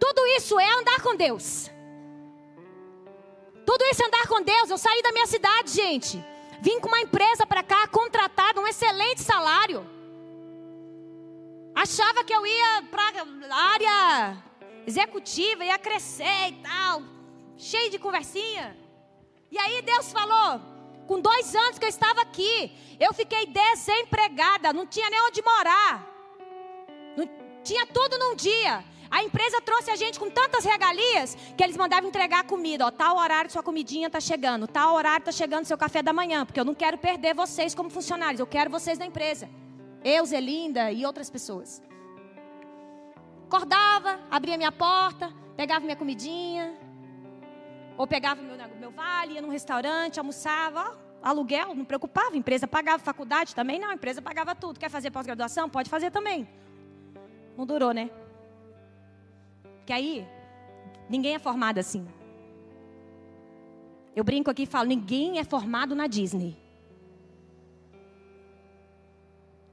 Tudo isso é andar com Deus. Tudo isso é andar com Deus. Eu saí da minha cidade, gente. Vim com uma empresa para cá, contratada, um excelente salário. Achava que eu ia para área executiva, ia crescer e tal. Cheio de conversinha. E aí Deus falou: com dois anos que eu estava aqui, eu fiquei desempregada, não tinha nem onde morar. Não tinha tudo num dia. A empresa trouxe a gente com tantas regalias que eles mandavam entregar comida. Ó, tal horário sua comidinha está chegando, tal horário está chegando seu café da manhã, porque eu não quero perder vocês como funcionários, eu quero vocês na empresa. Eu, Zelinda e outras pessoas. Acordava, abria minha porta, pegava minha comidinha, ou pegava meu, meu vale, ia num restaurante, almoçava, ó, aluguel, não preocupava, empresa pagava, faculdade também não, empresa pagava tudo. Quer fazer pós-graduação? Pode fazer também. Não durou, né? Que aí, ninguém é formado assim. Eu brinco aqui e falo: ninguém é formado na Disney.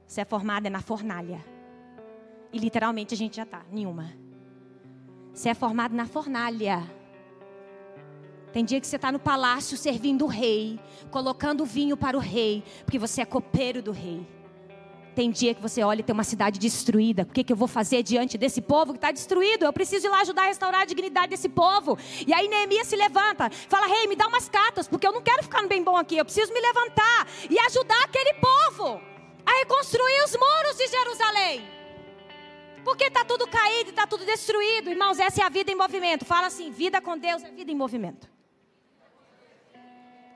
Você é formado é na fornalha. E literalmente a gente já está, nenhuma. Você é formado na fornalha. Tem dia que você está no palácio servindo o rei, colocando vinho para o rei, porque você é copeiro do rei. Tem dia que você olha e tem uma cidade destruída. O que, que eu vou fazer diante desse povo que está destruído? Eu preciso ir lá ajudar a restaurar a dignidade desse povo. E aí Neemias se levanta, fala: Rei, me dá umas cartas, porque eu não quero ficar no bem bom aqui. Eu preciso me levantar e ajudar aquele povo a reconstruir os muros de Jerusalém. Porque está tudo caído, está tudo destruído. Irmãos, essa é a vida em movimento. Fala assim: vida com Deus é vida em movimento.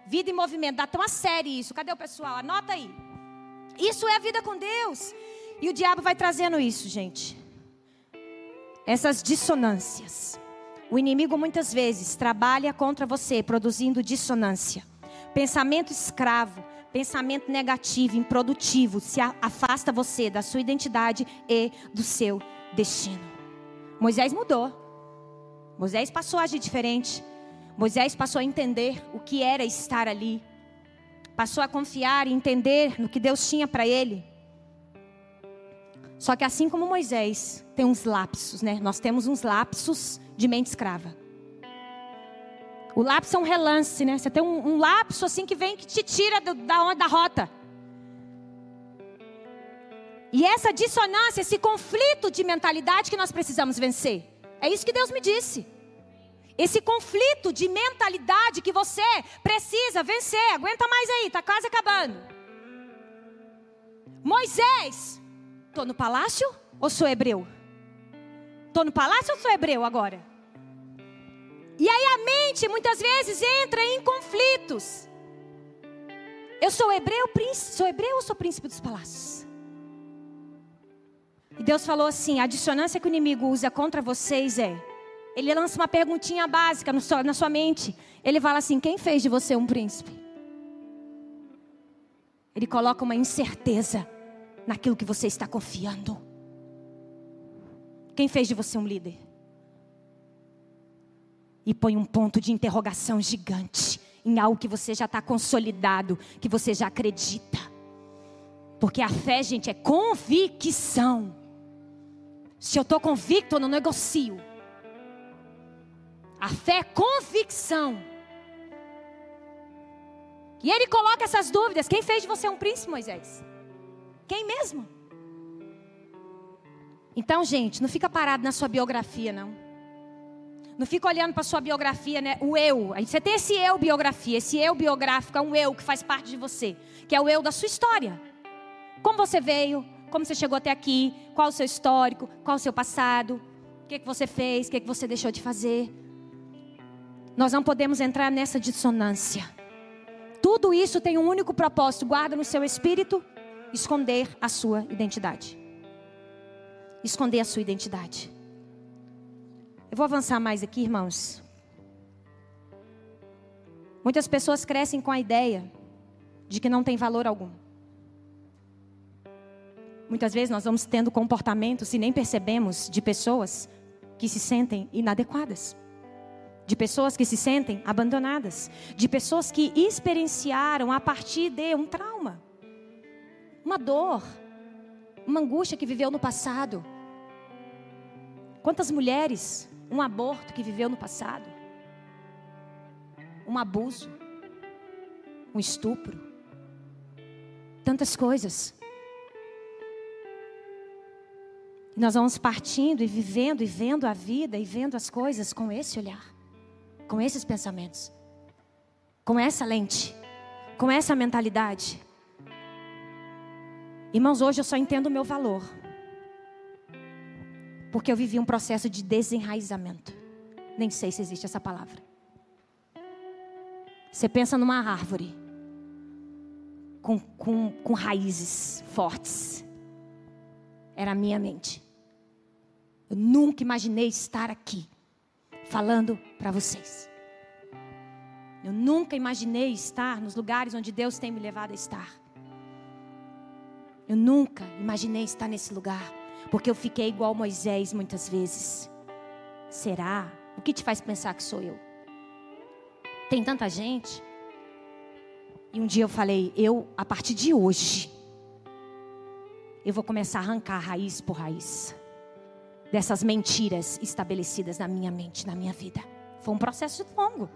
Vida em movimento, dá tão a sério isso. Cadê o pessoal? Anota aí. Isso é a vida com Deus. E o diabo vai trazendo isso, gente. Essas dissonâncias. O inimigo muitas vezes trabalha contra você, produzindo dissonância. Pensamento escravo, pensamento negativo, improdutivo, se afasta você da sua identidade e do seu destino. Moisés mudou. Moisés passou a agir diferente. Moisés passou a entender o que era estar ali. Passou a confiar e entender no que Deus tinha para ele. Só que assim como Moisés tem uns lapsos, né? Nós temos uns lapsos de mente escrava. O lapso é um relance, né? Você tem um, um lapso assim que vem que te tira do, da, da rota. E essa dissonância, esse conflito de mentalidade que nós precisamos vencer. É isso que Deus me disse. Esse conflito de mentalidade que você precisa vencer. Aguenta mais aí, está quase acabando. Moisés, estou no palácio ou sou hebreu? Estou no palácio ou sou hebreu agora? E aí a mente muitas vezes entra em conflitos. Eu sou hebreu, príncipe, sou hebreu ou sou príncipe dos palácios? E Deus falou assim: a dissonância que o inimigo usa contra vocês é ele lança uma perguntinha básica na sua mente. Ele fala assim: quem fez de você um príncipe? Ele coloca uma incerteza naquilo que você está confiando. Quem fez de você um líder? E põe um ponto de interrogação gigante em algo que você já está consolidado, que você já acredita. Porque a fé, gente, é convicção. Se eu estou convicto, eu não negocio. A fé é convicção. E ele coloca essas dúvidas. Quem fez de você um príncipe, Moisés? Quem mesmo? Então, gente, não fica parado na sua biografia, não. Não fica olhando para sua biografia, né? O eu. Você tem esse eu biografia, esse eu biográfico é um eu que faz parte de você, que é o eu da sua história. Como você veio, como você chegou até aqui, qual o seu histórico, qual o seu passado, o que, que você fez, o que, que você deixou de fazer. Nós não podemos entrar nessa dissonância. Tudo isso tem um único propósito: guarda no seu espírito esconder a sua identidade. Esconder a sua identidade. Eu vou avançar mais aqui, irmãos. Muitas pessoas crescem com a ideia de que não tem valor algum. Muitas vezes nós vamos tendo comportamentos e nem percebemos de pessoas que se sentem inadequadas, de pessoas que se sentem abandonadas, de pessoas que experienciaram a partir de um trauma, uma dor, uma angústia que viveu no passado. Quantas mulheres, um aborto que viveu no passado, um abuso, um estupro, tantas coisas. E nós vamos partindo e vivendo e vendo a vida e vendo as coisas com esse olhar, com esses pensamentos, com essa lente, com essa mentalidade. Irmãos, hoje eu só entendo o meu valor, porque eu vivi um processo de desenraizamento. Nem sei se existe essa palavra. Você pensa numa árvore com, com, com raízes fortes. Era a minha mente. Eu nunca imaginei estar aqui falando para vocês. Eu nunca imaginei estar nos lugares onde Deus tem me levado a estar. Eu nunca imaginei estar nesse lugar, porque eu fiquei igual Moisés muitas vezes. Será? O que te faz pensar que sou eu? Tem tanta gente. E um dia eu falei, eu, a partir de hoje, eu vou começar a arrancar raiz por raiz dessas mentiras estabelecidas na minha mente, na minha vida. Foi um processo longo.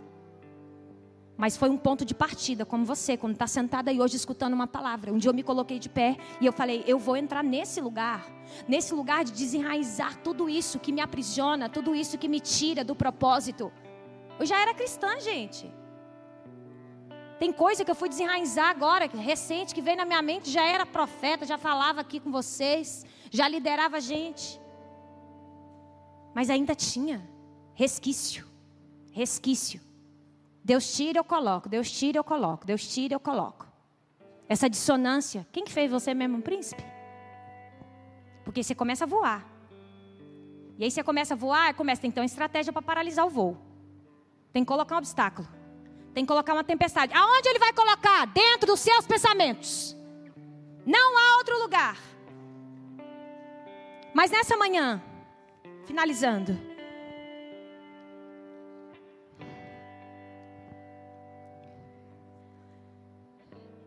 Mas foi um ponto de partida, como você, quando está sentada aí hoje escutando uma palavra. Um dia eu me coloquei de pé e eu falei: eu vou entrar nesse lugar, nesse lugar de desenraizar tudo isso que me aprisiona, tudo isso que me tira do propósito. Eu já era cristã, gente. Tem coisa que eu fui desenraizar agora, recente, que veio na minha mente, já era profeta, já falava aqui com vocês, já liderava gente. Mas ainda tinha resquício, resquício. Deus tira, eu coloco, Deus tira, eu coloco, Deus tira, eu coloco. Essa dissonância, quem que fez você mesmo príncipe? Porque você começa a voar. E aí você começa a voar, começa então estratégia para paralisar o voo. Tem que colocar um obstáculo. Tem que colocar uma tempestade. Aonde ele vai colocar? Dentro dos seus pensamentos. Não há outro lugar. Mas nessa manhã, finalizando.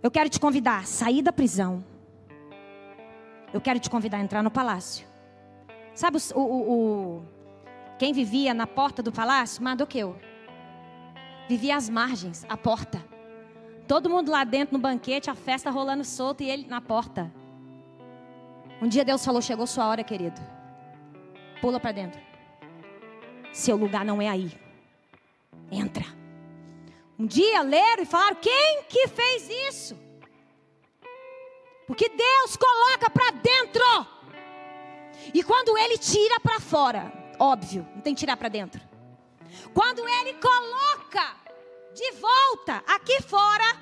Eu quero te convidar a sair da prisão. Eu quero te convidar a entrar no palácio. Sabe o, o, o quem vivia na porta do palácio? Mardoqueu vivia às margens, à porta. Todo mundo lá dentro no banquete, a festa rolando solto e ele na porta. Um dia Deus falou: Chegou sua hora, querido. Pula para dentro. Seu lugar não é aí. Entra. Um dia leram e falaram: Quem que fez isso? Porque Deus coloca para dentro. E quando Ele tira para fora, óbvio, não tem que tirar para dentro. Quando Ele coloca de volta aqui fora,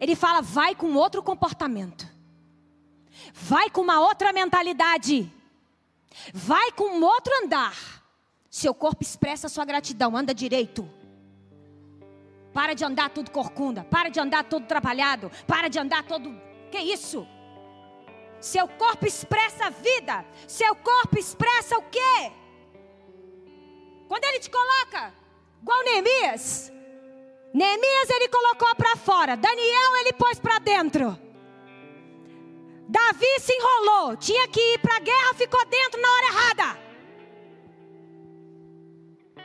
ele fala: vai com outro comportamento, vai com uma outra mentalidade, vai com outro andar. Seu corpo expressa sua gratidão, anda direito. Para de andar tudo corcunda, para de andar todo atrapalhado, para de andar todo. Que isso? Seu corpo expressa vida, seu corpo expressa o quê? Quando ele te coloca Igual Neemias. Neemias ele colocou para fora. Daniel ele pôs para dentro. Davi se enrolou. Tinha que ir para a guerra, ficou dentro na hora errada.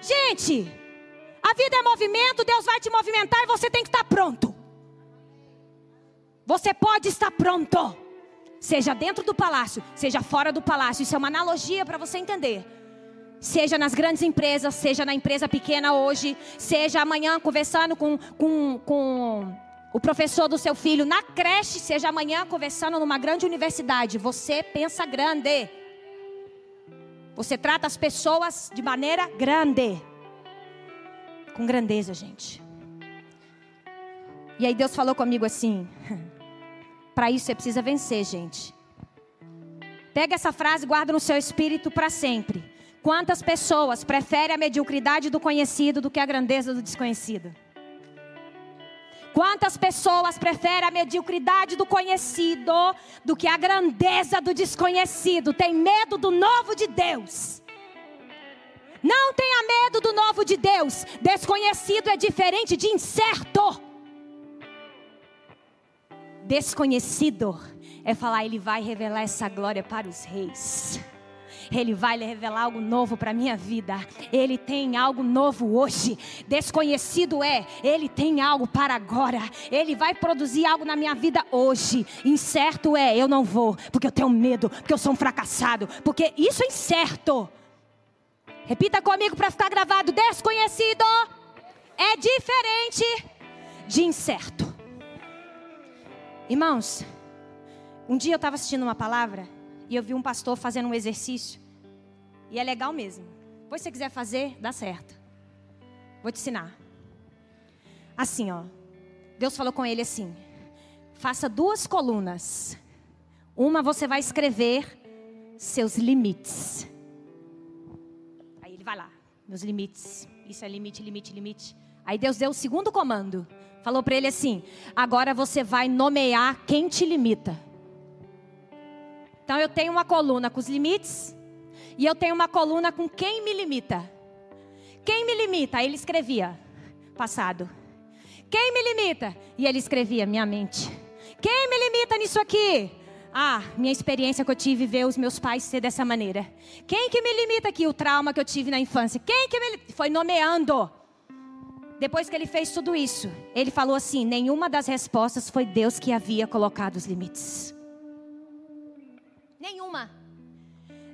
Gente, a vida é movimento, Deus vai te movimentar e você tem que estar pronto. Você pode estar pronto. Seja dentro do palácio, seja fora do palácio. Isso é uma analogia para você entender. Seja nas grandes empresas, seja na empresa pequena hoje, seja amanhã conversando com, com, com o professor do seu filho na creche, seja amanhã conversando numa grande universidade. Você pensa grande. Você trata as pessoas de maneira grande. Com grandeza, gente. E aí Deus falou comigo assim: para isso você precisa vencer, gente. Pega essa frase e guarda no seu espírito para sempre. Quantas pessoas preferem a mediocridade do conhecido do que a grandeza do desconhecido? Quantas pessoas preferem a mediocridade do conhecido do que a grandeza do desconhecido? Tem medo do novo de Deus. Não tenha medo do novo de Deus. Desconhecido é diferente de incerto. Desconhecido é falar, Ele vai revelar essa glória para os reis. Ele vai revelar algo novo para minha vida. Ele tem algo novo hoje. Desconhecido é, ele tem algo para agora. Ele vai produzir algo na minha vida hoje. Incerto é, eu não vou, porque eu tenho medo, porque eu sou um fracassado, porque isso é incerto. Repita comigo para ficar gravado: desconhecido é diferente de incerto. Irmãos, um dia eu estava assistindo uma palavra e eu vi um pastor fazendo um exercício. E é legal mesmo. Depois, se você quiser fazer, dá certo. Vou te ensinar. Assim, ó. Deus falou com ele assim: faça duas colunas. Uma você vai escrever seus limites. Aí ele vai lá, meus limites. Isso é limite, limite, limite. Aí Deus deu o segundo comando. Falou para ele assim: agora você vai nomear quem te limita. Então eu tenho uma coluna com os limites e eu tenho uma coluna com quem me limita. Quem me limita? Ele escrevia passado. Quem me limita? E ele escrevia minha mente. Quem me limita nisso aqui? Ah, minha experiência que eu tive ver os meus pais ser dessa maneira. Quem que me limita aqui? O trauma que eu tive na infância. Quem que me foi nomeando? Depois que ele fez tudo isso, ele falou assim: nenhuma das respostas foi Deus que havia colocado os limites. Nenhuma.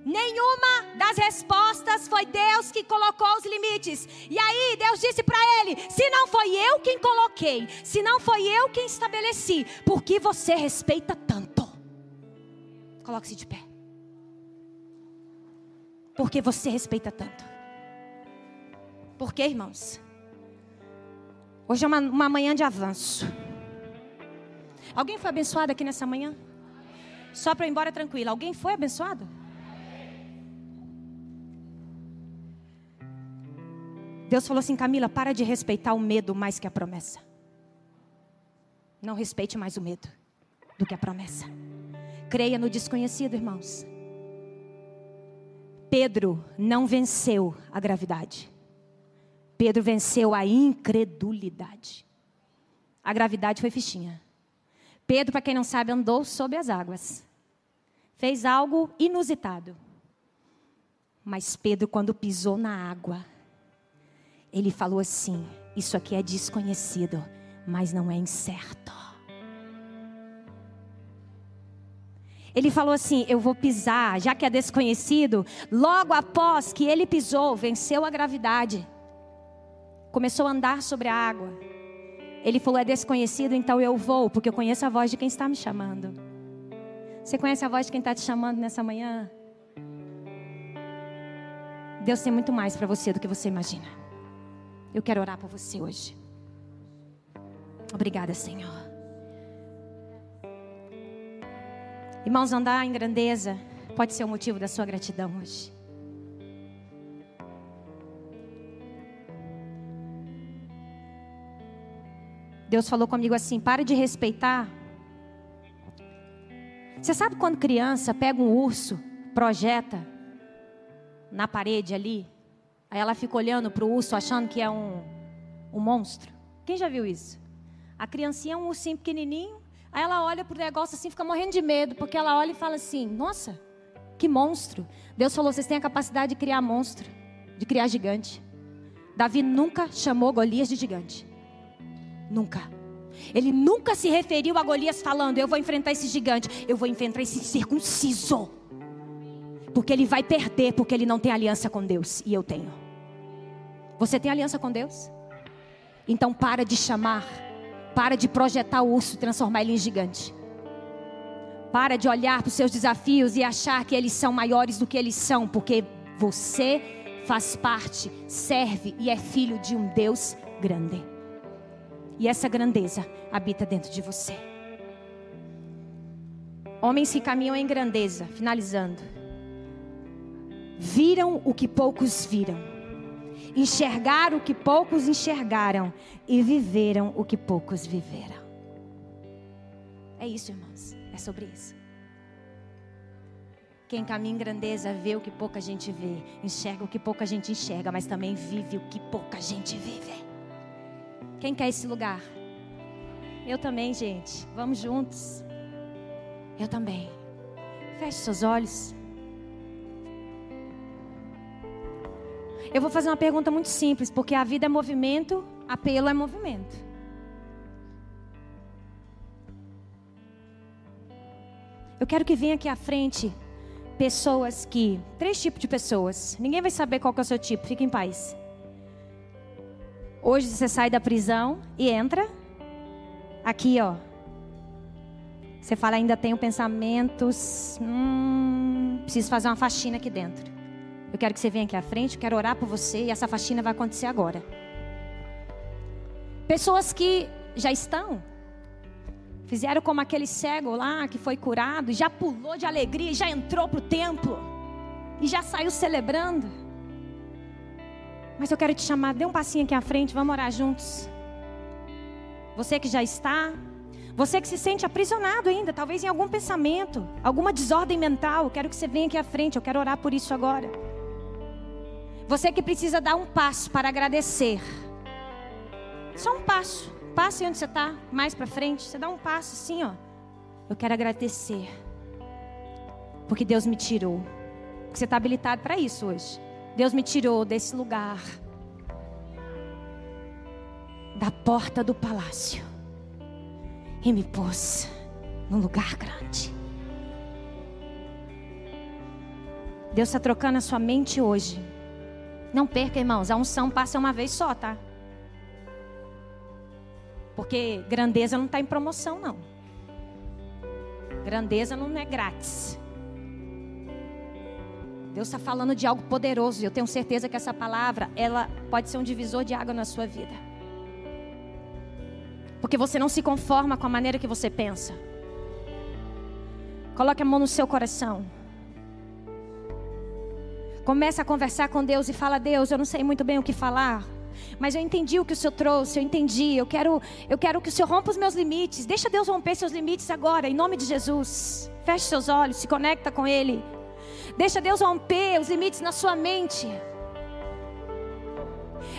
Nenhuma das respostas foi Deus que colocou os limites. E aí Deus disse para ele: se não foi eu quem coloquei, se não foi eu quem estabeleci, por que você respeita tanto? Coloque-se de pé. Por que você respeita tanto? Por quê, irmãos? Hoje é uma, uma manhã de avanço. Alguém foi abençoado aqui nessa manhã? Só para ir embora tranquilo. Alguém foi abençoado? Deus falou assim: Camila, para de respeitar o medo mais que a promessa. Não respeite mais o medo do que a promessa. Creia no desconhecido, irmãos. Pedro não venceu a gravidade. Pedro venceu a incredulidade. A gravidade foi fichinha. Pedro, para quem não sabe, andou sob as águas. Fez algo inusitado. Mas Pedro, quando pisou na água, ele falou assim: Isso aqui é desconhecido, mas não é incerto. Ele falou assim: Eu vou pisar, já que é desconhecido. Logo após que ele pisou, venceu a gravidade, começou a andar sobre a água. Ele falou: é desconhecido, então eu vou, porque eu conheço a voz de quem está me chamando. Você conhece a voz de quem está te chamando nessa manhã? Deus tem muito mais para você do que você imagina. Eu quero orar por você hoje. Obrigada, Senhor. Irmãos, andar em grandeza pode ser o motivo da sua gratidão hoje. Deus falou comigo assim: para de respeitar. Você sabe quando criança pega um urso, projeta na parede ali, aí ela fica olhando para o urso achando que é um, um monstro? Quem já viu isso? A criancinha é um ursinho pequenininho, aí ela olha para o negócio assim, fica morrendo de medo, porque ela olha e fala assim: nossa, que monstro. Deus falou: vocês têm a capacidade de criar monstro, de criar gigante. Davi nunca chamou Golias de gigante. Nunca. Ele nunca se referiu a Golias falando: Eu vou enfrentar esse gigante, eu vou enfrentar esse circunciso. Porque ele vai perder, porque ele não tem aliança com Deus. E eu tenho. Você tem aliança com Deus? Então para de chamar Para de projetar o urso, transformar ele em gigante. Para de olhar para os seus desafios e achar que eles são maiores do que eles são, porque você faz parte, serve e é filho de um Deus grande. E essa grandeza habita dentro de você. Homens que caminham em grandeza, finalizando, viram o que poucos viram, enxergaram o que poucos enxergaram e viveram o que poucos viveram. É isso, irmãos, é sobre isso. Quem caminha em grandeza vê o que pouca gente vê, enxerga o que pouca gente enxerga, mas também vive o que pouca gente vive. Quem quer esse lugar? Eu também, gente. Vamos juntos. Eu também. Feche seus olhos. Eu vou fazer uma pergunta muito simples, porque a vida é movimento, apelo é movimento. Eu quero que venha aqui à frente pessoas que. Três tipos de pessoas. Ninguém vai saber qual é o seu tipo, fique em paz. Hoje você sai da prisão e entra. Aqui, ó. Você fala, ainda tenho pensamentos. Hum, preciso fazer uma faxina aqui dentro. Eu quero que você venha aqui à frente, eu quero orar por você e essa faxina vai acontecer agora. Pessoas que já estão Fizeram como aquele cego lá que foi curado, já pulou de alegria, já entrou para o templo, e já saiu celebrando. Mas eu quero te chamar, dê um passinho aqui à frente, vamos orar juntos. Você que já está, você que se sente aprisionado ainda, talvez em algum pensamento, alguma desordem mental, quero que você venha aqui à frente, eu quero orar por isso agora. Você que precisa dar um passo para agradecer. Só um passo. Passe onde você está, mais para frente. Você dá um passo assim, ó. Eu quero agradecer. Porque Deus me tirou. Porque você está habilitado para isso hoje. Deus me tirou desse lugar. Da porta do palácio. E me pôs num lugar grande. Deus está trocando a sua mente hoje. Não perca, irmãos. A unção passa uma vez só, tá? Porque grandeza não está em promoção, não. Grandeza não é grátis. Deus está falando de algo poderoso. E eu tenho certeza que essa palavra, ela pode ser um divisor de água na sua vida. Porque você não se conforma com a maneira que você pensa. Coloque a mão no seu coração. Comece a conversar com Deus e fala: Deus, eu não sei muito bem o que falar. Mas eu entendi o que o Senhor trouxe, eu entendi. Eu quero, eu quero que o Senhor rompa os meus limites. Deixa Deus romper seus limites agora, em nome de Jesus. Feche seus olhos, se conecta com Ele. Deixa Deus romper os limites na sua mente.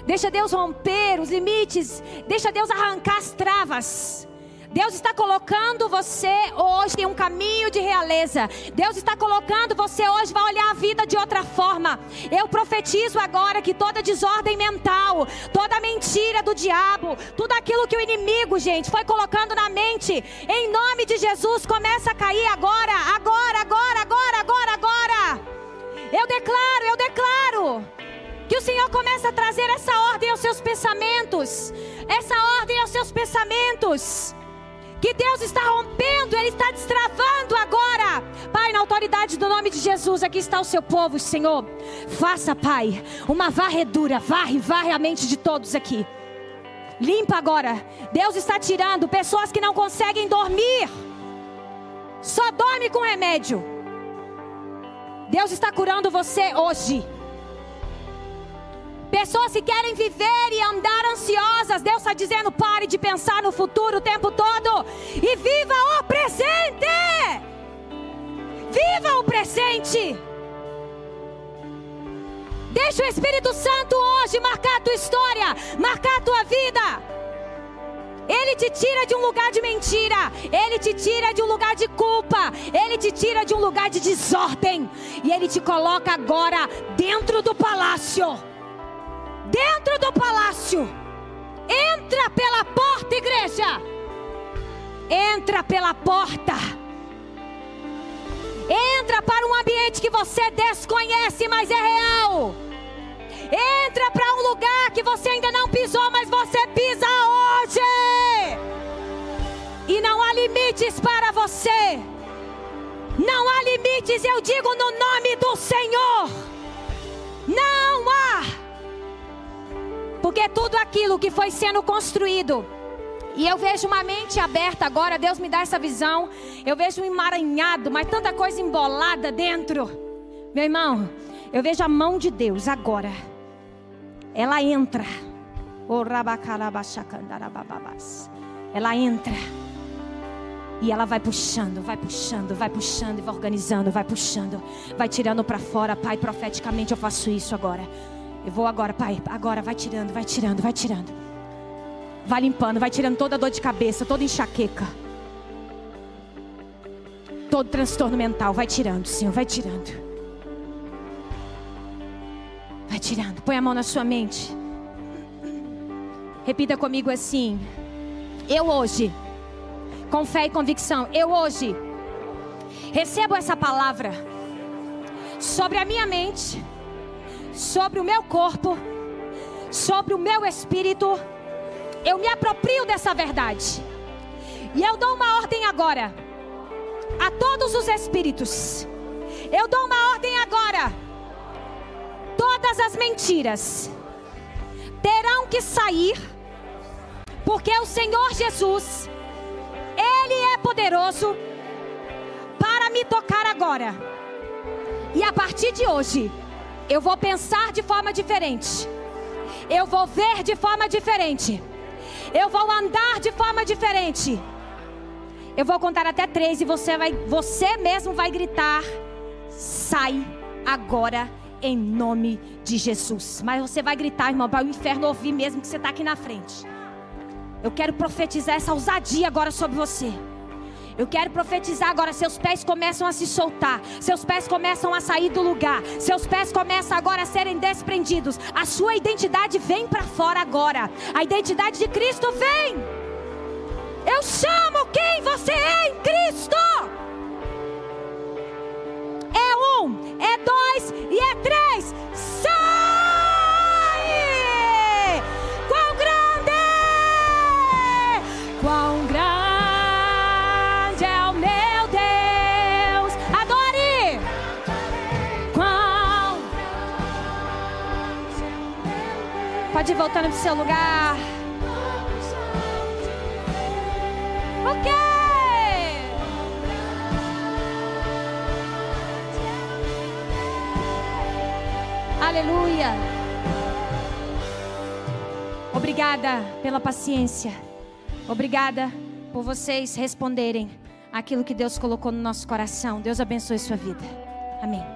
Deixa Deus romper os limites. Deixa Deus arrancar as travas. Deus está colocando você hoje em um caminho de realeza. Deus está colocando você hoje vai olhar a vida de outra forma. Eu profetizo agora que toda desordem mental, toda mentira do diabo, tudo aquilo que o inimigo, gente, foi colocando na mente, em nome de Jesus, começa a cair agora, agora, agora, agora, agora, agora. Eu declaro, eu declaro que o Senhor começa a trazer essa ordem aos seus pensamentos. Essa ordem aos seus pensamentos que Deus está rompendo, Ele está destravando agora. Pai, na autoridade do nome de Jesus, aqui está o seu povo, Senhor. Faça, Pai, uma varredura, varre, varre a mente de todos aqui. Limpa agora. Deus está tirando pessoas que não conseguem dormir. Só dorme com remédio. Deus está curando você hoje. Pessoas que querem viver e andar ansiosas. Deus está dizendo: pare de pensar no futuro o tempo todo e viva o presente. Viva o presente. Deixa o Espírito Santo hoje marcar a tua história, marcar a tua vida. Ele te tira de um lugar de mentira, ele te tira de um lugar de culpa, ele te tira de um lugar de desordem, e ele te coloca agora dentro do palácio dentro do palácio. Entra pela porta, igreja. Entra pela porta. Entra para um ambiente que você desconhece, mas é real. Entra para um lugar que você ainda não pisou, mas você pisa hoje. você. Não há limites, eu digo no nome do Senhor. Não há. Porque tudo aquilo que foi sendo construído, e eu vejo uma mente aberta agora, Deus me dá essa visão. Eu vejo um emaranhado, mas tanta coisa embolada dentro. Meu irmão, eu vejo a mão de Deus agora. Ela entra. Ela entra. E ela vai puxando, vai puxando, vai puxando, e vai organizando, vai puxando, vai tirando para fora, Pai, profeticamente eu faço isso agora. Eu vou agora, Pai, agora vai tirando, vai tirando, vai tirando. Vai limpando, vai tirando toda dor de cabeça, toda enxaqueca. Todo transtorno mental, vai tirando, Senhor, vai tirando. Vai tirando. Põe a mão na sua mente. Repita comigo assim: Eu hoje com fé e convicção. Eu hoje recebo essa palavra sobre a minha mente, sobre o meu corpo, sobre o meu espírito. Eu me aproprio dessa verdade. E eu dou uma ordem agora a todos os espíritos. Eu dou uma ordem agora. Todas as mentiras terão que sair, porque o Senhor Jesus ele é poderoso para me tocar agora. E a partir de hoje, eu vou pensar de forma diferente. Eu vou ver de forma diferente. Eu vou andar de forma diferente. Eu vou contar até três e você vai, você mesmo vai gritar: sai agora em nome de Jesus. Mas você vai gritar, irmão, para o inferno ouvir mesmo que você está aqui na frente. Eu quero profetizar essa ousadia agora sobre você. Eu quero profetizar agora. Seus pés começam a se soltar. Seus pés começam a sair do lugar. Seus pés começam agora a serem desprendidos. A sua identidade vem para fora agora. A identidade de Cristo vem. Eu chamo quem você é em Cristo. É um, é dois e é três. Pode voltar no seu lugar. Ok. Aleluia. Obrigada pela paciência. Obrigada por vocês responderem aquilo que Deus colocou no nosso coração. Deus abençoe sua vida. Amém.